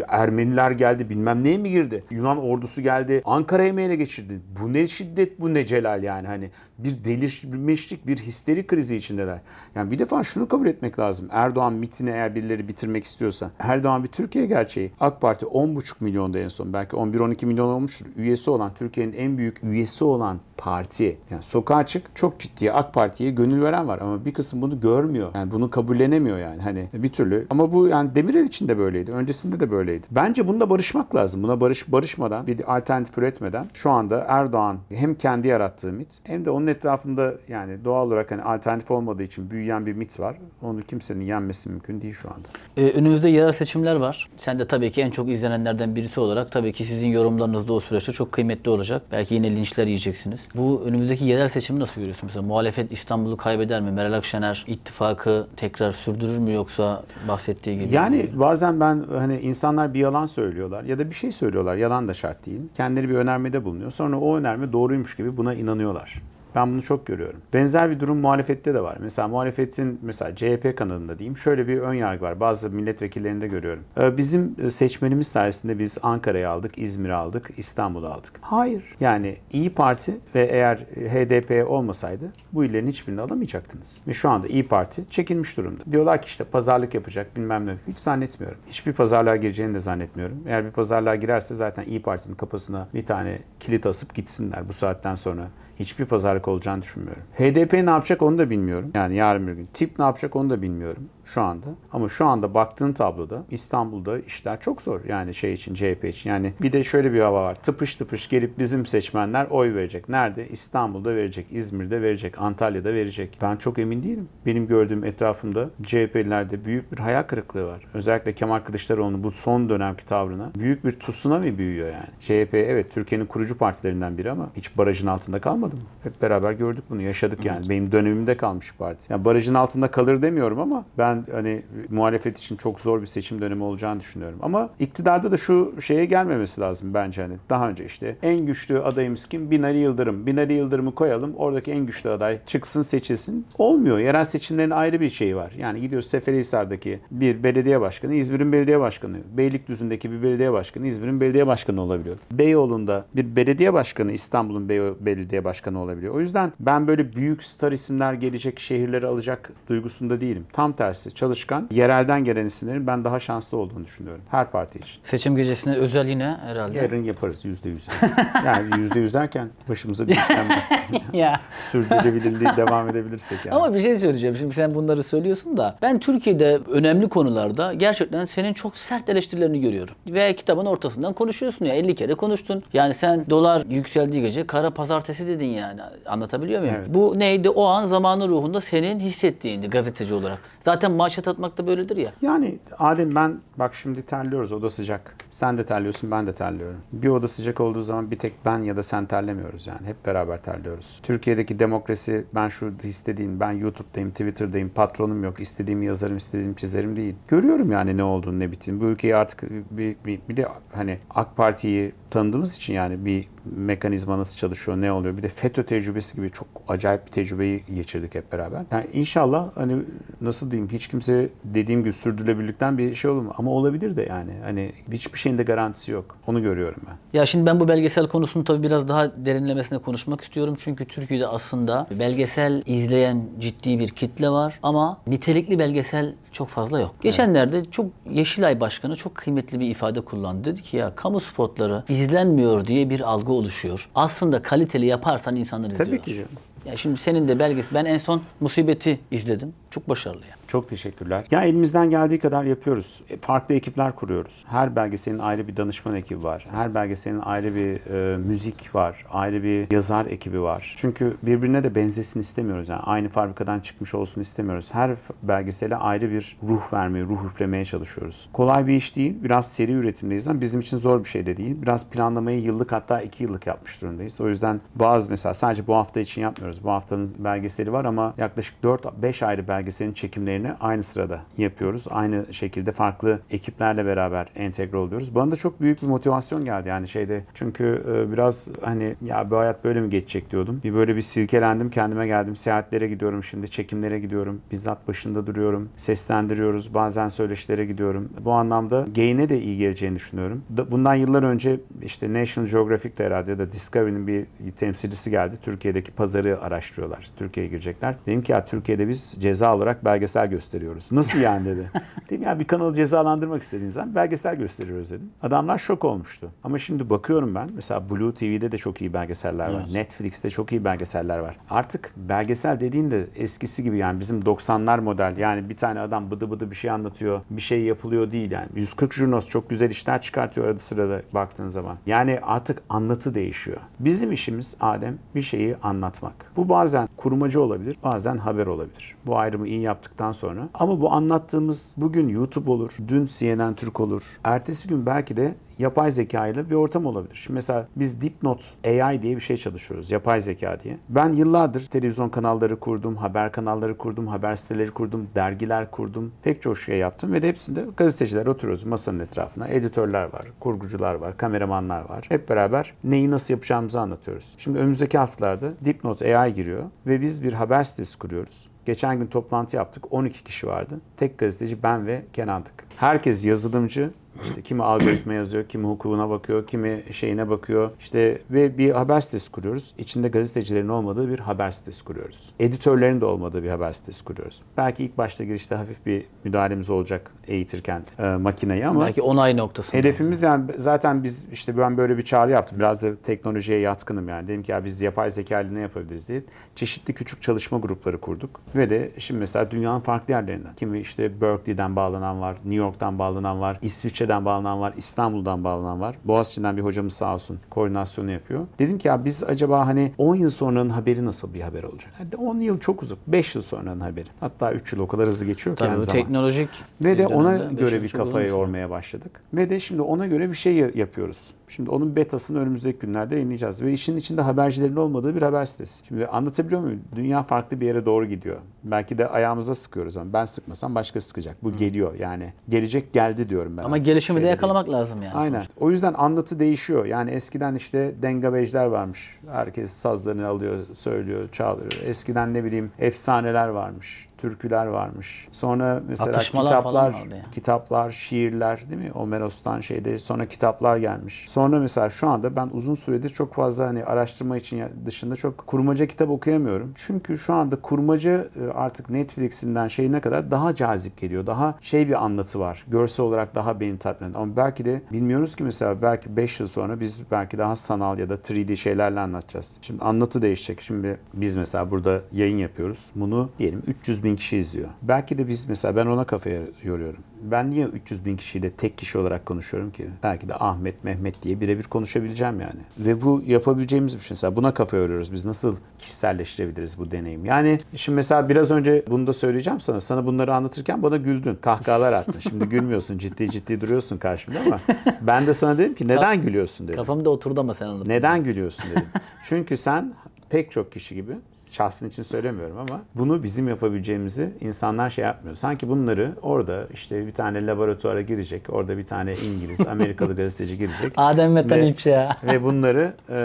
Ermeniler geldi bilmem neye mi girdi? Yunan ordusu geldi. Ankara'yı mı ele geçirdi? Bu ne şiddet bu ne celal yani hani bir delirmişlik bir histeri krizi içindeler. Yani bir defa şunu kabul etmek lazım. Erdoğan mitini eğer birileri bitirmek istiyorsa. Erdoğan bir Türkiye gerçeği. AK Parti 10,5 milyonda en son belki 11-12 milyon olmuştur. Üyesi olan Türkiye'nin en büyük üyesi olan parti. Yani sokağa çık çok ciddi AK Parti'ye gönül veren var ama bir kısım bunu görmüyor. Yani bunu kabullenemiyor yani hani bir türlü. Ama bu yani Demirel için de böyleydi. Öncesinde de böyleydi. Bence bunda barışmak lazım. Buna barış barışmadan bir alternatif üretmeden şu anda Erdoğan hem kendi yarattığı mit hem de onun etrafında yani doğal olarak hani alternatif olmadığı için büyüyen bir mit var. Onu kimsenin yenmesi mümkün değil şu anda. Ee, önümüzde yerel seçimler var. Sen de tabii ki en çok izlenenlerden birisi olarak tabii ki sizin yorumlarınız da o süreçte çok kıymetli olacak. Belki yine linçler yiyeceksiniz. Bu önümüzdeki yerel seçimi nasıl görüyorsun? Mesela muhalefet İstanbul'u kaybeder mi? Meral Akşener ittifakı tekrar sürdürür mü yoksa bahsettiği gibi? Yani bazen ben hani insanlar bir yalan söylüyorlar ya da bir şey söylüyorlar. Yalan da şart değil. Kendileri bir önermede bulunuyor. Sonra o önerme doğruymuş gibi buna inanıyorlar. Ben bunu çok görüyorum. Benzer bir durum muhalefette de var. Mesela muhalefetin mesela CHP kanalında diyeyim şöyle bir ön yargı var. Bazı milletvekillerinde görüyorum. Ee, Bizim seçmenimiz sayesinde biz Ankara'yı aldık, İzmir'i aldık, İstanbul'u aldık. Hayır. Yani İyi Parti ve eğer HDP olmasaydı bu illerin hiçbirini alamayacaktınız. Ve şu anda İyi Parti çekilmiş durumda. Diyorlar ki işte pazarlık yapacak bilmem ne. Hiç zannetmiyorum. Hiçbir pazarlığa gireceğini de zannetmiyorum. Eğer bir pazarlığa girerse zaten İyi Parti'nin kapısına bir tane kilit asıp gitsinler bu saatten sonra hiçbir pazarlık olacağını düşünmüyorum. HDP ne yapacak onu da bilmiyorum. Yani yarın bir gün. Tip ne yapacak onu da bilmiyorum şu anda. Ama şu anda baktığın tabloda İstanbul'da işler çok zor. Yani şey için CHP için. Yani bir de şöyle bir hava var. Tıpış tıpış gelip bizim seçmenler oy verecek. Nerede? İstanbul'da verecek, İzmir'de verecek, Antalya'da verecek. Ben çok emin değilim. Benim gördüğüm etrafımda CHP'lilerde büyük bir hayal kırıklığı var. Özellikle Kemal Kılıçdaroğlu'nun bu son dönemki tavrına büyük bir tsunami büyüyor yani. CHP evet Türkiye'nin kurucu partilerinden biri ama hiç barajın altında kalmadı mı? Hep beraber gördük bunu, yaşadık yani. Benim dönemimde kalmış parti. Yani barajın altında kalır demiyorum ama ben hani muhalefet için çok zor bir seçim dönemi olacağını düşünüyorum. Ama iktidarda da şu şeye gelmemesi lazım bence hani. Daha önce işte en güçlü adayımız kim? Binali Yıldırım. Binali Yıldırım'ı koyalım. Oradaki en güçlü aday çıksın seçilsin. Olmuyor. Yerel seçimlerin ayrı bir şeyi var. Yani gidiyoruz Seferihisar'daki bir belediye başkanı, İzmir'in belediye başkanı. Beylikdüzü'ndeki bir belediye başkanı, İzmir'in belediye başkanı olabiliyor. Beyoğlu'nda bir belediye başkanı, İstanbul'un belediye başkanı olabiliyor. O yüzden ben böyle büyük star isimler gelecek şehirleri alacak duygusunda değilim. Tam tersi çalışkan, yerelden gelen isimlerin ben daha şanslı olduğunu düşünüyorum. Her parti için. Seçim gecesine özel yine herhalde. Yarın yaparız yüzde yüz. Yani yüzde yüz derken başımıza bir iş gelmez. ya. Sürdürülebilirliği devam edebilirsek yani. Ama bir şey söyleyeceğim. Şimdi sen bunları söylüyorsun da ben Türkiye'de önemli konularda gerçekten senin çok sert eleştirilerini görüyorum. Ve kitabın ortasından konuşuyorsun ya 50 kere konuştun. Yani sen dolar yükseldiği gece kara pazartesi dedin yani. Anlatabiliyor muyum? Evet. Bu neydi? O an zamanı ruhunda senin hissettiğindi gazeteci olarak. Zaten manşet atmak da böyledir ya. Yani Adem ben bak şimdi terliyoruz oda sıcak. Sen de terliyorsun ben de terliyorum. Bir oda sıcak olduğu zaman bir tek ben ya da sen terlemiyoruz yani. Hep beraber terliyoruz. Türkiye'deki demokrasi ben şu istediğim ben YouTube'dayım, Twitter'dayım, patronum yok. istediğimi yazarım, istediğimi çizerim değil. Görüyorum yani ne olduğunu ne bittiğini. Bu ülkeyi artık bir, bir, bir de hani AK Parti'yi tanıdığımız için yani bir mekanizma nasıl çalışıyor, ne oluyor. Bir de FETÖ tecrübesi gibi çok acayip bir tecrübeyi geçirdik hep beraber. Yani inşallah hani nasıl diyeyim hiç kimse dediğim gibi sürdürülebilirlikten bir şey olur mu? Ama olabilir de yani. Hani hiçbir şeyin de garantisi yok. Onu görüyorum ben. Ya şimdi ben bu belgesel konusunu tabii biraz daha derinlemesine konuşmak istiyorum. Çünkü Türkiye'de aslında belgesel izleyen ciddi bir kitle var ama nitelikli belgesel çok fazla yok. Geçenlerde çok Yeşilay Başkanı çok kıymetli bir ifade kullandı. Dedi ki ya kamu spotları izlenmiyor diye bir algı oluşuyor. Aslında kaliteli yaparsan insanlar izliyor. Tabii ki canım. Ya şimdi senin de belgesi. Ben en son Musibeti izledim. Çok başarılı yani. Çok teşekkürler. Ya elimizden geldiği kadar yapıyoruz. E, Farklı ekipler kuruyoruz. Her belgeselin ayrı bir danışman ekibi var. Her belgeselin ayrı bir e, müzik var. Ayrı bir yazar ekibi var. Çünkü birbirine de benzesin istemiyoruz. Yani aynı fabrikadan çıkmış olsun istemiyoruz. Her belgesele ayrı bir ruh vermeye, ruh üflemeye çalışıyoruz. Kolay bir iş değil. Biraz seri üretimdeyiz ama bizim için zor bir şey de değil. Biraz planlamayı yıllık hatta iki yıllık yapmış durumdayız. O yüzden bazı mesela sadece bu hafta için yapmıyoruz. Bu haftanın belgeseli var ama yaklaşık 4-5 ayrı belgeselin çekimlerini aynı sırada yapıyoruz. Aynı şekilde farklı ekiplerle beraber entegre oluyoruz. Bana da çok büyük bir motivasyon geldi yani şeyde. Çünkü e, biraz hani ya bu hayat böyle mi geçecek diyordum. Bir böyle bir silkelendim kendime geldim. Seyahatlere gidiyorum şimdi. Çekimlere gidiyorum. Bizzat başında duruyorum. Seslendiriyoruz. Bazen söyleşilere gidiyorum. Bu anlamda gain'e de iyi geleceğini düşünüyorum. Da- Bundan yıllar önce işte National Geographic'te herhalde ya da Discovery'nin bir temsilcisi geldi. Türkiye'deki pazarı araştırıyorlar. Türkiye'ye girecekler. Dedim ki ya Türkiye'de biz ceza olarak belgesel gösteriyoruz. Nasıl yani dedi. Dedim ya bir kanalı cezalandırmak istediğiniz zaman belgesel gösteriyoruz dedim. Adamlar şok olmuştu. Ama şimdi bakıyorum ben mesela Blue TV'de de çok iyi belgeseller var. Netflix'te çok iyi belgeseller var. Artık belgesel dediğin de eskisi gibi yani bizim 90'lar model yani bir tane adam bıdı bıdı bir şey anlatıyor. Bir şey yapılıyor değil yani. 140 Jurnos çok güzel işler çıkartıyor arada sırada baktığın zaman. Yani artık anlatı değişiyor. Bizim işimiz Adem bir şeyi anlatmak. Bu bazen kurmacı olabilir, bazen haber olabilir. Bu ayrımı iyi yaptıktan sonra. Ama bu anlattığımız bugün YouTube olur, dün CNN Türk olur. Ertesi gün belki de yapay zeka ile bir ortam olabilir. Şimdi mesela biz Dipnot AI diye bir şey çalışıyoruz. Yapay zeka diye. Ben yıllardır televizyon kanalları kurdum, haber kanalları kurdum, haber siteleri kurdum, dergiler kurdum. Pek çok şey yaptım ve de hepsinde gazeteciler oturuyoruz masanın etrafına. Editörler var, kurgucular var, kameramanlar var. Hep beraber neyi nasıl yapacağımızı anlatıyoruz. Şimdi önümüzdeki haftalarda Dipnot AI giriyor ve biz bir haber sitesi kuruyoruz. Geçen gün toplantı yaptık. 12 kişi vardı. Tek gazeteci ben ve Kenan'dık. Herkes yazılımcı, işte kimi algoritma yazıyor, kimi hukukuna bakıyor, kimi şeyine bakıyor. İşte ve bir haber sitesi kuruyoruz. İçinde gazetecilerin olmadığı bir haber sitesi kuruyoruz. Editörlerin de olmadığı bir haber sitesi kuruyoruz. Belki ilk başta girişte hafif bir müdahalemiz olacak eğitirken e, makineyi ama Belki onay noktasında. Hedefimiz yani zaten biz işte ben böyle bir çağrı yaptım. Biraz da teknolojiye yatkınım yani. Dedim ki ya biz yapay zeka ne yapabiliriz diye. Çeşitli küçük çalışma grupları kurduk. Ve de şimdi mesela dünyanın farklı yerlerinden. Kimi işte Berkeley'den bağlanan var, New York'tan bağlanan var, İsviçre'den bağlanan var, İstanbul'dan bağlanan var. Boğaziçi'nden bir hocamız sağ olsun koordinasyonu yapıyor. Dedim ki ya biz acaba hani 10 yıl sonranın haberi nasıl bir haber olacak? Hadi 10 yıl çok uzun. 5 yıl sonranın haberi. Hatta 3 yıl o kadar hızlı geçiyor ki Tabii yani bu zaman. teknolojik Ve de ona göre bir kafayı yormaya başladık. Ve de şimdi ona göre bir şey ya- yapıyoruz. Şimdi onun betasını önümüzdeki günlerde yayınlayacağız. Ve işin içinde habercilerin olmadığı bir haber sitesi. Şimdi anlatabiliyor muyum? Dünya farklı bir yere doğru gidiyor. Belki de ayağımıza sıkıyoruz ama ben sıkmasam başka sıkacak. Bu geliyor yani. Gelecek geldi diyorum ben. Ama artık. Gelişimi de Şeyde yakalamak lazım yani. Aynen. O yüzden anlatı değişiyor. Yani eskiden işte dengabejler varmış. Herkes sazlarını alıyor, söylüyor, çalıyor. Eskiden ne bileyim efsaneler varmış, türküler varmış. Sonra mesela Atışmalar kitaplar, kitaplar, şiirler değil mi? Homeros'tan şeyde sonra kitaplar gelmiş. Sonra mesela şu anda ben uzun süredir çok fazla hani araştırma için dışında çok kurmaca kitap okuyamıyorum. Çünkü şu anda kurmaca e, artık Netflix'inden şeyine kadar daha cazip geliyor. Daha şey bir anlatı var. Görsel olarak daha beni tatmin ediyor. Ama belki de bilmiyoruz ki mesela belki 5 yıl sonra biz belki daha sanal ya da 3D şeylerle anlatacağız. Şimdi anlatı değişecek. Şimdi biz mesela burada yayın yapıyoruz. Bunu diyelim 300 bin kişi izliyor. Belki de biz mesela ben ona kafaya yoruyorum. Ben niye 300 bin kişiyle tek kişi olarak konuşuyorum ki? Belki de Ahmet, Mehmet diye birebir konuşabileceğim yani. Ve bu yapabileceğimiz bir şey. Mesela buna kafa yoruyoruz. Biz nasıl kişiselleştirebiliriz bu deneyim? Yani şimdi mesela biraz önce bunu da söyleyeceğim sana. Sana bunları anlatırken bana güldün. Kahkahalar attın. Şimdi gülmüyorsun. Ciddi ciddi duruyorsun karşımda ama ben de sana dedim ki neden gülüyorsun dedim. Kafamda oturdu ama sen anladın. Neden gülüyorsun dedim. Çünkü sen pek çok kişi gibi şahsın için söylemiyorum ama bunu bizim yapabileceğimizi insanlar şey yapmıyor. Sanki bunları orada işte bir tane laboratuvara girecek. Orada bir tane İngiliz, Amerikalı gazeteci girecek. Adem Metan Ve- İpşa. ve bunları e,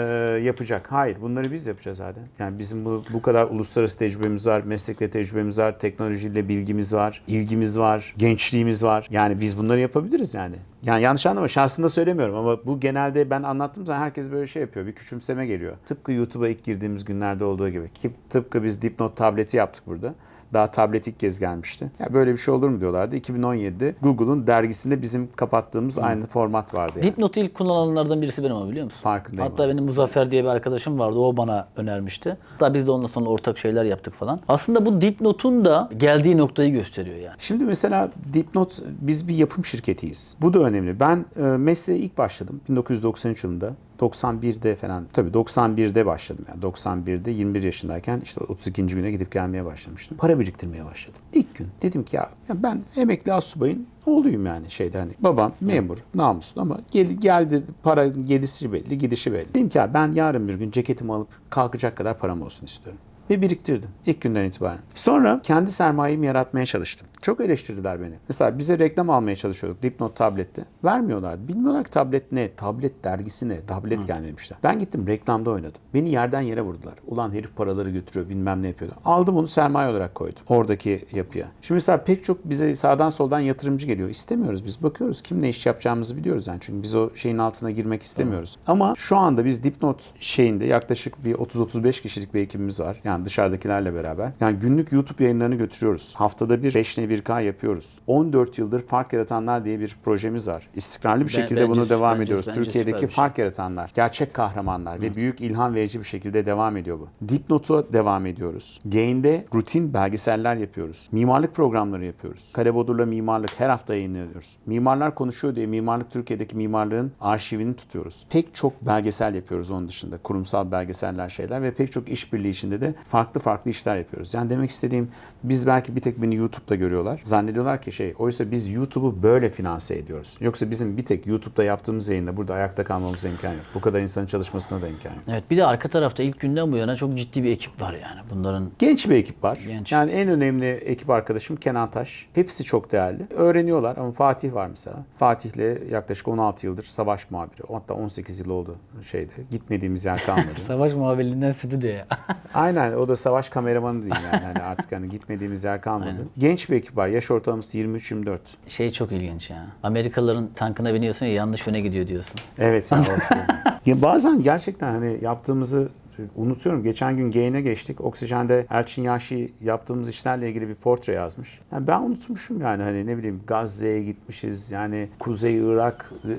yapacak. Hayır, bunları biz yapacağız Adem. Yani bizim bu bu kadar uluslararası tecrübemiz var, meslekle tecrübemiz var, teknolojiyle bilgimiz var, ilgimiz var, gençliğimiz var. Yani biz bunları yapabiliriz yani. Yani yanlış anlama şahsında söylemiyorum ama bu genelde ben anlattığım zaman herkes böyle şey yapıyor. Bir küçümseme geliyor. Tıpkı YouTube'a ilk girdiğimiz günlerde olduğu gibi. Tıpkı biz Dipnot tableti yaptık burada. Daha tablet ilk kez gelmişti. Ya böyle bir şey olur mu diyorlardı. 2017'de Google'un dergisinde bizim kapattığımız aynı format vardı yani. Dipnot'u ilk kullananlardan birisi benim ama biliyor musun? Farkındayım Hatta benim Muzaffer diye bir arkadaşım vardı. O bana önermişti. Hatta biz de onunla sonra ortak şeyler yaptık falan. Aslında bu Dipnot'un da geldiği noktayı gösteriyor yani. Şimdi mesela Dipnot biz bir yapım şirketiyiz. Bu da önemli. Ben e, mesleğe ilk başladım 1993 yılında. 91'de falan tabii 91'de başladım yani 91'de 21 yaşındayken işte 32. güne gidip gelmeye başlamıştım. Para biriktirmeye başladım. İlk gün dedim ki ya, ben emekli astsubayın oğluyum yani şeyde hani babam memur namuslu ama gel, geldi para gelişi belli gidişi belli. Dedim ki ya ben yarın bir gün ceketimi alıp kalkacak kadar param olsun istiyorum ve biriktirdim ilk günden itibaren. Sonra kendi sermayemi yaratmaya çalıştım. Çok eleştirdiler beni. Mesela bize reklam almaya çalışıyorduk Dipnot tablette. Vermiyorlar. Bilmiyorlar ki tablet ne, tablet dergisi ne, tablet gelmemişler. Ben gittim reklamda oynadım. Beni yerden yere vurdular. Ulan herif paraları götürüyor bilmem ne yapıyordu. Aldım onu sermaye olarak koydum. Oradaki yapıya. Şimdi mesela pek çok bize sağdan soldan yatırımcı geliyor. İstemiyoruz biz. Bakıyoruz kimle iş yapacağımızı biliyoruz yani. Çünkü biz o şeyin altına girmek istemiyoruz. Ama şu anda biz Dipnot şeyinde yaklaşık bir 30-35 kişilik bir ekibimiz var. Yani dışarıdakilerle beraber. Yani günlük YouTube yayınlarını götürüyoruz. Haftada bir 5 ne 1K yapıyoruz. 14 yıldır Fark Yaratanlar diye bir projemiz var. İstikrarlı bir Ben- şekilde bence bunu devam bence- ediyoruz. bence Türkiye'deki süper bir şey. fark yaratanlar, gerçek kahramanlar ve büyük ilham verici bir şekilde devam ediyor bu. Dipnot'a devam ediyoruz. Gain'de rutin belgeseller yapıyoruz. Mimarlık programları yapıyoruz. Karebodur'la mimarlık her hafta yayınlıyoruz. Mimarlar konuşuyor diye mimarlık Türkiye'deki mimarlığın arşivini tutuyoruz. Pek çok belgesel yapıyoruz onun dışında. Kurumsal belgeseller şeyler ve pek çok işbirliği içinde de farklı farklı işler yapıyoruz. Yani demek istediğim biz belki bir tek beni YouTube'da görüyorlar. Zannediyorlar ki şey oysa biz YouTube'u böyle finanse ediyoruz. Yoksa bizim bir tek YouTube'da yaptığımız yayında burada ayakta kalmamıza imkan yok. Bu kadar insanın çalışmasına da imkan yok. Evet bir de arka tarafta ilk günden bu yana çok ciddi bir ekip var yani. Bunların Genç bir ekip var. Genç. Yani en önemli ekip arkadaşım Kenan Taş. Hepsi çok değerli. Öğreniyorlar ama Fatih var mesela. Fatih'le yaklaşık 16 yıldır savaş muhabiri. Hatta 18 yıl oldu şeyde. Gitmediğimiz yer kalmadı. savaş muhabirliğinden stüdyoya. Aynen o da savaş kameramanı diyeyim yani. Hani artık hani gitmediğimiz yer kalmadı. Genç bir ekip var. Yaş ortalaması 23-24. şey çok ilginç ya. Amerikalıların tankına biniyorsun ya yanlış yöne gidiyor diyorsun. Evet. ya, ya bazen gerçekten hani yaptığımızı unutuyorum. Geçen gün Gain'e geçtik. Oksijen'de Elçin Yaşı yaptığımız işlerle ilgili bir portre yazmış. Yani ben unutmuşum yani hani ne bileyim Gazze'ye gitmişiz. Yani Kuzey Irak, e,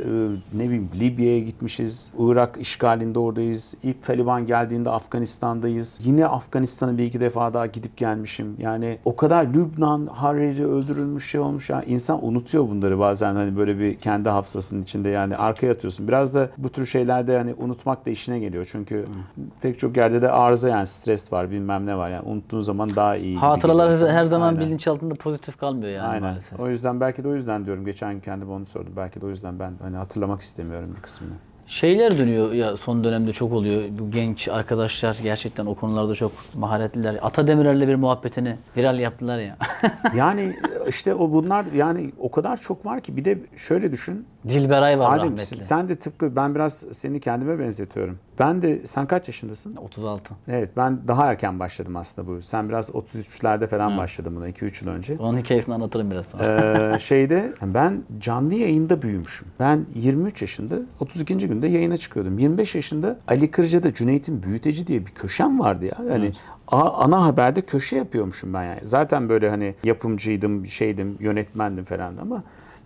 ne bileyim Libya'ya gitmişiz. Irak işgalinde oradayız. İlk Taliban geldiğinde Afganistan'dayız. Yine Afganistan'a bir iki defa daha gidip gelmişim. Yani o kadar Lübnan, Hariri öldürülmüş şey olmuş ya. İnsan unutuyor bunları bazen hani böyle bir kendi hafızasının içinde yani arkaya atıyorsun. Biraz da bu tür şeylerde yani unutmak da işine geliyor. Çünkü pek çok yerde de arıza yani stres var bilmem ne var. Yani unuttuğun zaman daha iyi. gibi Hatıralar sana. her zaman Aynen. bilinçaltında pozitif kalmıyor yani Aynen. maalesef. O yüzden belki de o yüzden diyorum. Geçen gün kendime onu sordum. Belki de o yüzden ben hani hatırlamak istemiyorum bir kısmını. Şeyler dönüyor ya son dönemde çok oluyor. Bu genç arkadaşlar gerçekten o konularda çok maharetliler. Ata Demirer'le bir muhabbetini viral yaptılar ya. Yani işte o bunlar yani o kadar çok var ki bir de şöyle düşün. Dilberay var Adem rahmetli. sen de tıpkı ben biraz seni kendime benzetiyorum. Ben de sen kaç yaşındasın? 36. Evet ben daha erken başladım aslında bu. Sen biraz 33'lerde falan başladın buna 2-3 yıl önce. Onun hikayesini anlatırım biraz sonra. Ee, şeyde ben canlı yayında büyümüşüm. Ben 23 yaşında 32. günde yayına çıkıyordum. 25 yaşında Ali Kırca'da Cüneyt'in Büyüteci diye bir köşem vardı ya. Yani a- ana haberde köşe yapıyormuşum ben yani. Zaten böyle hani yapımcıydım, şeydim, yönetmendim falan ama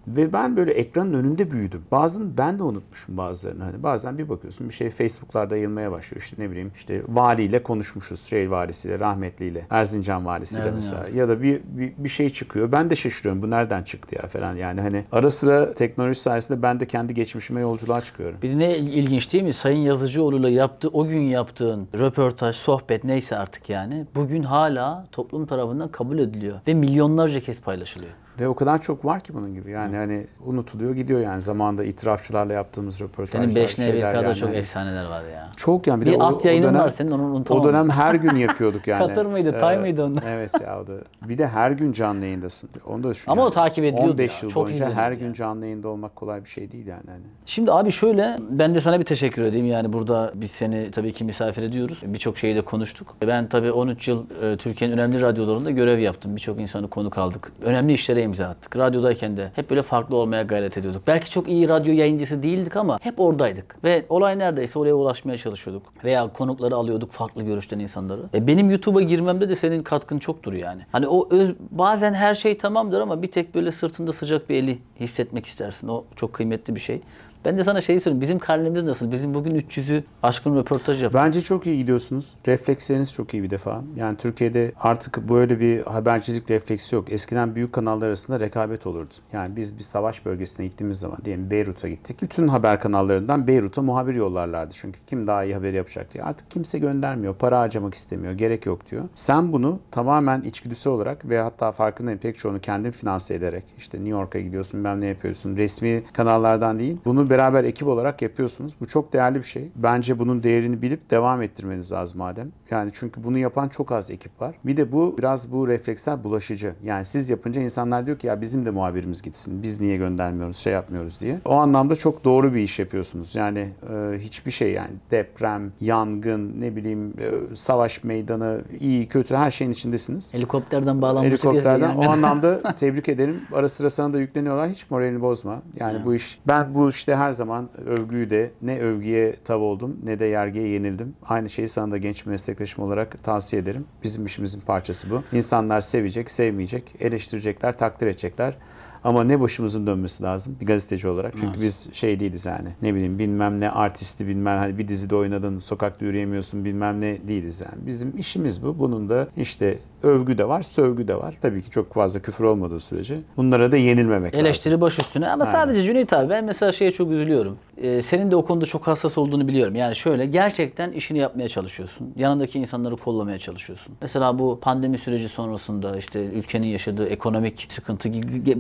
ve ben böyle ekranın önünde büyüdüm. Bazen ben de unutmuşum bazılarını. Hani bazen bir bakıyorsun bir şey Facebook'larda yayılmaya başlıyor. İşte ne bileyim işte valiyle konuşmuşuz. Şehir valisiyle, rahmetliyle, Erzincan valisiyle Erzincan mesela. Ya da bir, bir, bir şey çıkıyor. Ben de şaşırıyorum. Bu nereden çıktı ya falan. Yani hani ara sıra teknoloji sayesinde ben de kendi geçmişime yolculuğa çıkıyorum. Bir de ne ilginç değil mi? Sayın Yazıcıoğlu'yla yaptığı, o gün yaptığın röportaj, sohbet neyse artık yani. Bugün hala toplum tarafından kabul ediliyor. Ve milyonlarca kez paylaşılıyor. Ve o kadar çok var ki bunun gibi. Yani hani unutuluyor gidiyor yani zamanında itirafçılarla yaptığımız röportajlar. Senin 5 şeyler NBK'da yani çok hani. efsaneler var ya. Çok yani bir, Bir de o, at o yayının dönem, var senin, onu unutamam. O dönem her gün yapıyorduk yani. Katır mıydı, tay Ee, mıydı onlar? Evet ya o da. Bir de her gün canlı yayındasın. Onu da düşün. Ama yani. o takip ediliyordu 15 ya, yıl çok boyunca her yani. gün canlı yayında olmak kolay bir şey değil yani. Hani. Şimdi abi şöyle ben de sana bir teşekkür edeyim. Yani burada biz seni tabii ki misafir ediyoruz. Birçok şeyi de konuştuk. Ben tabii 13 yıl e, Türkiye'nin önemli radyolarında görev yaptım. Birçok insanı konuk aldık. Önemli işlere imza attık. Radyodayken de hep böyle farklı olmaya gayret ediyorduk. Belki çok iyi radyo yayıncısı değildik ama hep oradaydık. Ve olay neredeyse oraya ulaşmaya çalışıyorduk. Veya konukları alıyorduk farklı görüşten insanları. E benim YouTube'a girmemde de senin katkın çoktur yani. Hani o öz, bazen her şey tamamdır ama bir tek böyle sırtında sıcak bir eli hissetmek istersin. O çok kıymetli bir şey. Ben de sana şeyi söyleyeyim. Bizim karnemiz nasıl? Bizim bugün 300'ü aşkın röportaj yaptık. Bence çok iyi gidiyorsunuz. Refleksleriniz çok iyi bir defa. Yani Türkiye'de artık böyle bir habercilik refleksi yok. Eskiden büyük kanallar arasında rekabet olurdu. Yani biz bir savaş bölgesine gittiğimiz zaman diyelim Beyrut'a gittik. Bütün haber kanallarından Beyrut'a muhabir yollarlardı. Çünkü kim daha iyi haber yapacak diye. Artık kimse göndermiyor. Para harcamak istemiyor. Gerek yok diyor. Sen bunu tamamen içgüdüsel olarak ve hatta farkındayım pek çoğunu kendin finanse ederek işte New York'a gidiyorsun ben ne yapıyorsun resmi kanallardan değil. Bunu beraber ekip olarak yapıyorsunuz. Bu çok değerli bir şey. Bence bunun değerini bilip devam ettirmeniz lazım madem. Yani çünkü bunu yapan çok az ekip var. Bir de bu biraz bu refleksler bulaşıcı. Yani siz yapınca insanlar diyor ki ya bizim de muhabirimiz gitsin. Biz niye göndermiyoruz, şey yapmıyoruz diye. O anlamda çok doğru bir iş yapıyorsunuz. Yani e, hiçbir şey yani deprem, yangın, ne bileyim e, savaş meydanı, iyi kötü her şeyin içindesiniz. Helikopterden bağlanmıştık. ya Helikopterden. yani. O anlamda tebrik ederim. Ara sıra sana da yükleniyorlar. Hiç moralini bozma. Yani bu iş ben bu işte her zaman övgüyü de ne övgüye tav oldum ne de yergiye yenildim. Aynı şeyi sana da genç meslektaşım olarak tavsiye ederim. Bizim işimizin parçası bu. İnsanlar sevecek, sevmeyecek, eleştirecekler, takdir edecekler. Ama ne başımızın dönmesi lazım bir gazeteci olarak. Çünkü biz şey değiliz yani. Ne bileyim bilmem ne artisti bilmem hani bir dizide oynadın sokakta yürüyemiyorsun bilmem ne değiliz yani. Bizim işimiz bu. Bunun da işte övgü de var, sövgü de var. Tabii ki çok fazla küfür olmadığı sürece. Bunlara da yenilmemek lazım. Eleştiri baş üstüne ama sadece Cüneyt abi ben mesela şeye çok üzülüyorum. Ee, senin de o konuda çok hassas olduğunu biliyorum. Yani şöyle gerçekten işini yapmaya çalışıyorsun. Yanındaki insanları kollamaya çalışıyorsun. Mesela bu pandemi süreci sonrasında işte ülkenin yaşadığı ekonomik sıkıntı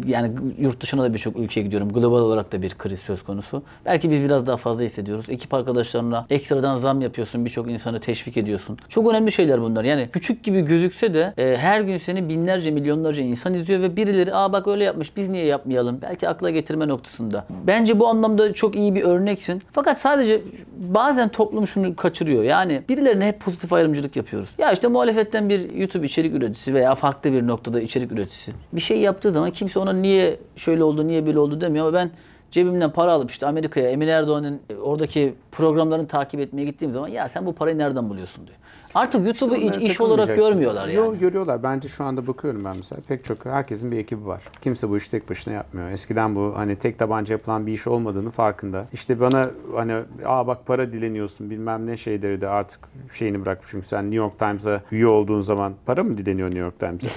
yani yurt dışına da birçok ülkeye gidiyorum. Global olarak da bir kriz söz konusu. Belki biz biraz daha fazla hissediyoruz. Ekip arkadaşlarına ekstradan zam yapıyorsun. Birçok insanı teşvik ediyorsun. Çok önemli şeyler bunlar. Yani küçük gibi gözükse de e, her gün seni binlerce milyonlarca insan izliyor ve birileri aa bak öyle yapmış biz niye yapmayalım? Belki akla getirme noktasında. Bence bu anlamda çok iyi bir örneksin. Fakat sadece bazen toplum şunu kaçırıyor. Yani birilerine hep pozitif ayrımcılık yapıyoruz. Ya işte muhalefetten bir YouTube içerik üreticisi veya farklı bir noktada içerik üreticisi bir şey yaptığı zaman kimse ona niye şöyle oldu, niye böyle oldu demiyor ama ben cebimden para alıp işte Amerika'ya Emin Erdoğan'ın oradaki programlarını takip etmeye gittiğim zaman ya sen bu parayı nereden buluyorsun diyor. Artık YouTube'u İşte iş, olarak görmüyorlar yani. Yok görüyorlar. Bence şu anda bakıyorum ben mesela. Pek çok herkesin bir ekibi var. Kimse bu işi tek başına yapmıyor. Eskiden bu hani tek tabanca yapılan bir iş olmadığını farkında. İşte bana hani aa bak para dileniyorsun bilmem ne şeyleri de artık şeyini bırakmış. Çünkü sen New York Times'a üye olduğun zaman para mı dileniyor New York Times'a?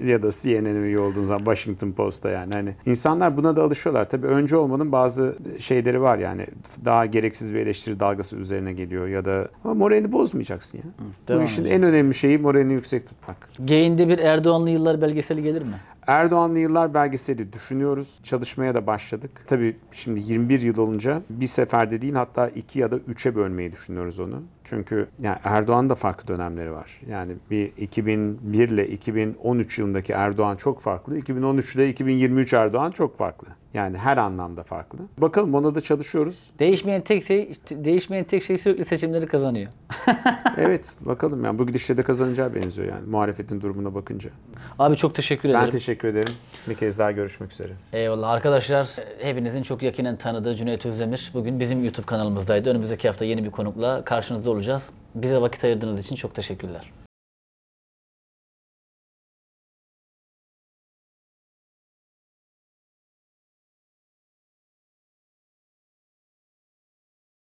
ya da CNN'e üye olduğun zaman Washington Post'a yani. Hani insanlar buna da alışıyorlar. Tabii önce olmanın bazı şeyleri var yani. Daha gereksiz bir eleştiri dalgası üzerine geliyor ya da ama moralini bozmayacaksın ya. bu devam işin en önemli şeyi moralini yüksek tutmak. Gain'de bir Erdoğanlı yıllar belgeseli gelir mi? Erdoğanlı Yıllar belgeseli düşünüyoruz. Çalışmaya da başladık. Tabii şimdi 21 yıl olunca bir seferde değil hatta 2 ya da 3'e bölmeyi düşünüyoruz onu. Çünkü yani Erdoğan'ın da farklı dönemleri var. Yani bir 2001 ile 2013 yılındaki Erdoğan çok farklı. 2013 ile 2023 Erdoğan çok farklı. Yani her anlamda farklı. Bakalım ona da çalışıyoruz. Değişmeyen tek şey değişmeyen tek şey sürekli seçimleri kazanıyor. Evet bakalım yani bu gidişle de kazanacağı benziyor yani muhalefetin durumuna bakınca. Abi çok teşekkür ederim. Ben teşekkür ederim. Bir kez daha görüşmek üzere. Eyvallah arkadaşlar. Hepinizin çok yakinen tanıdığı Cüneyt Özdemir bugün bizim YouTube kanalımızdaydı. Önümüzdeki hafta yeni bir konukla karşınızda olacağız. Bize vakit ayırdığınız için çok teşekkürler.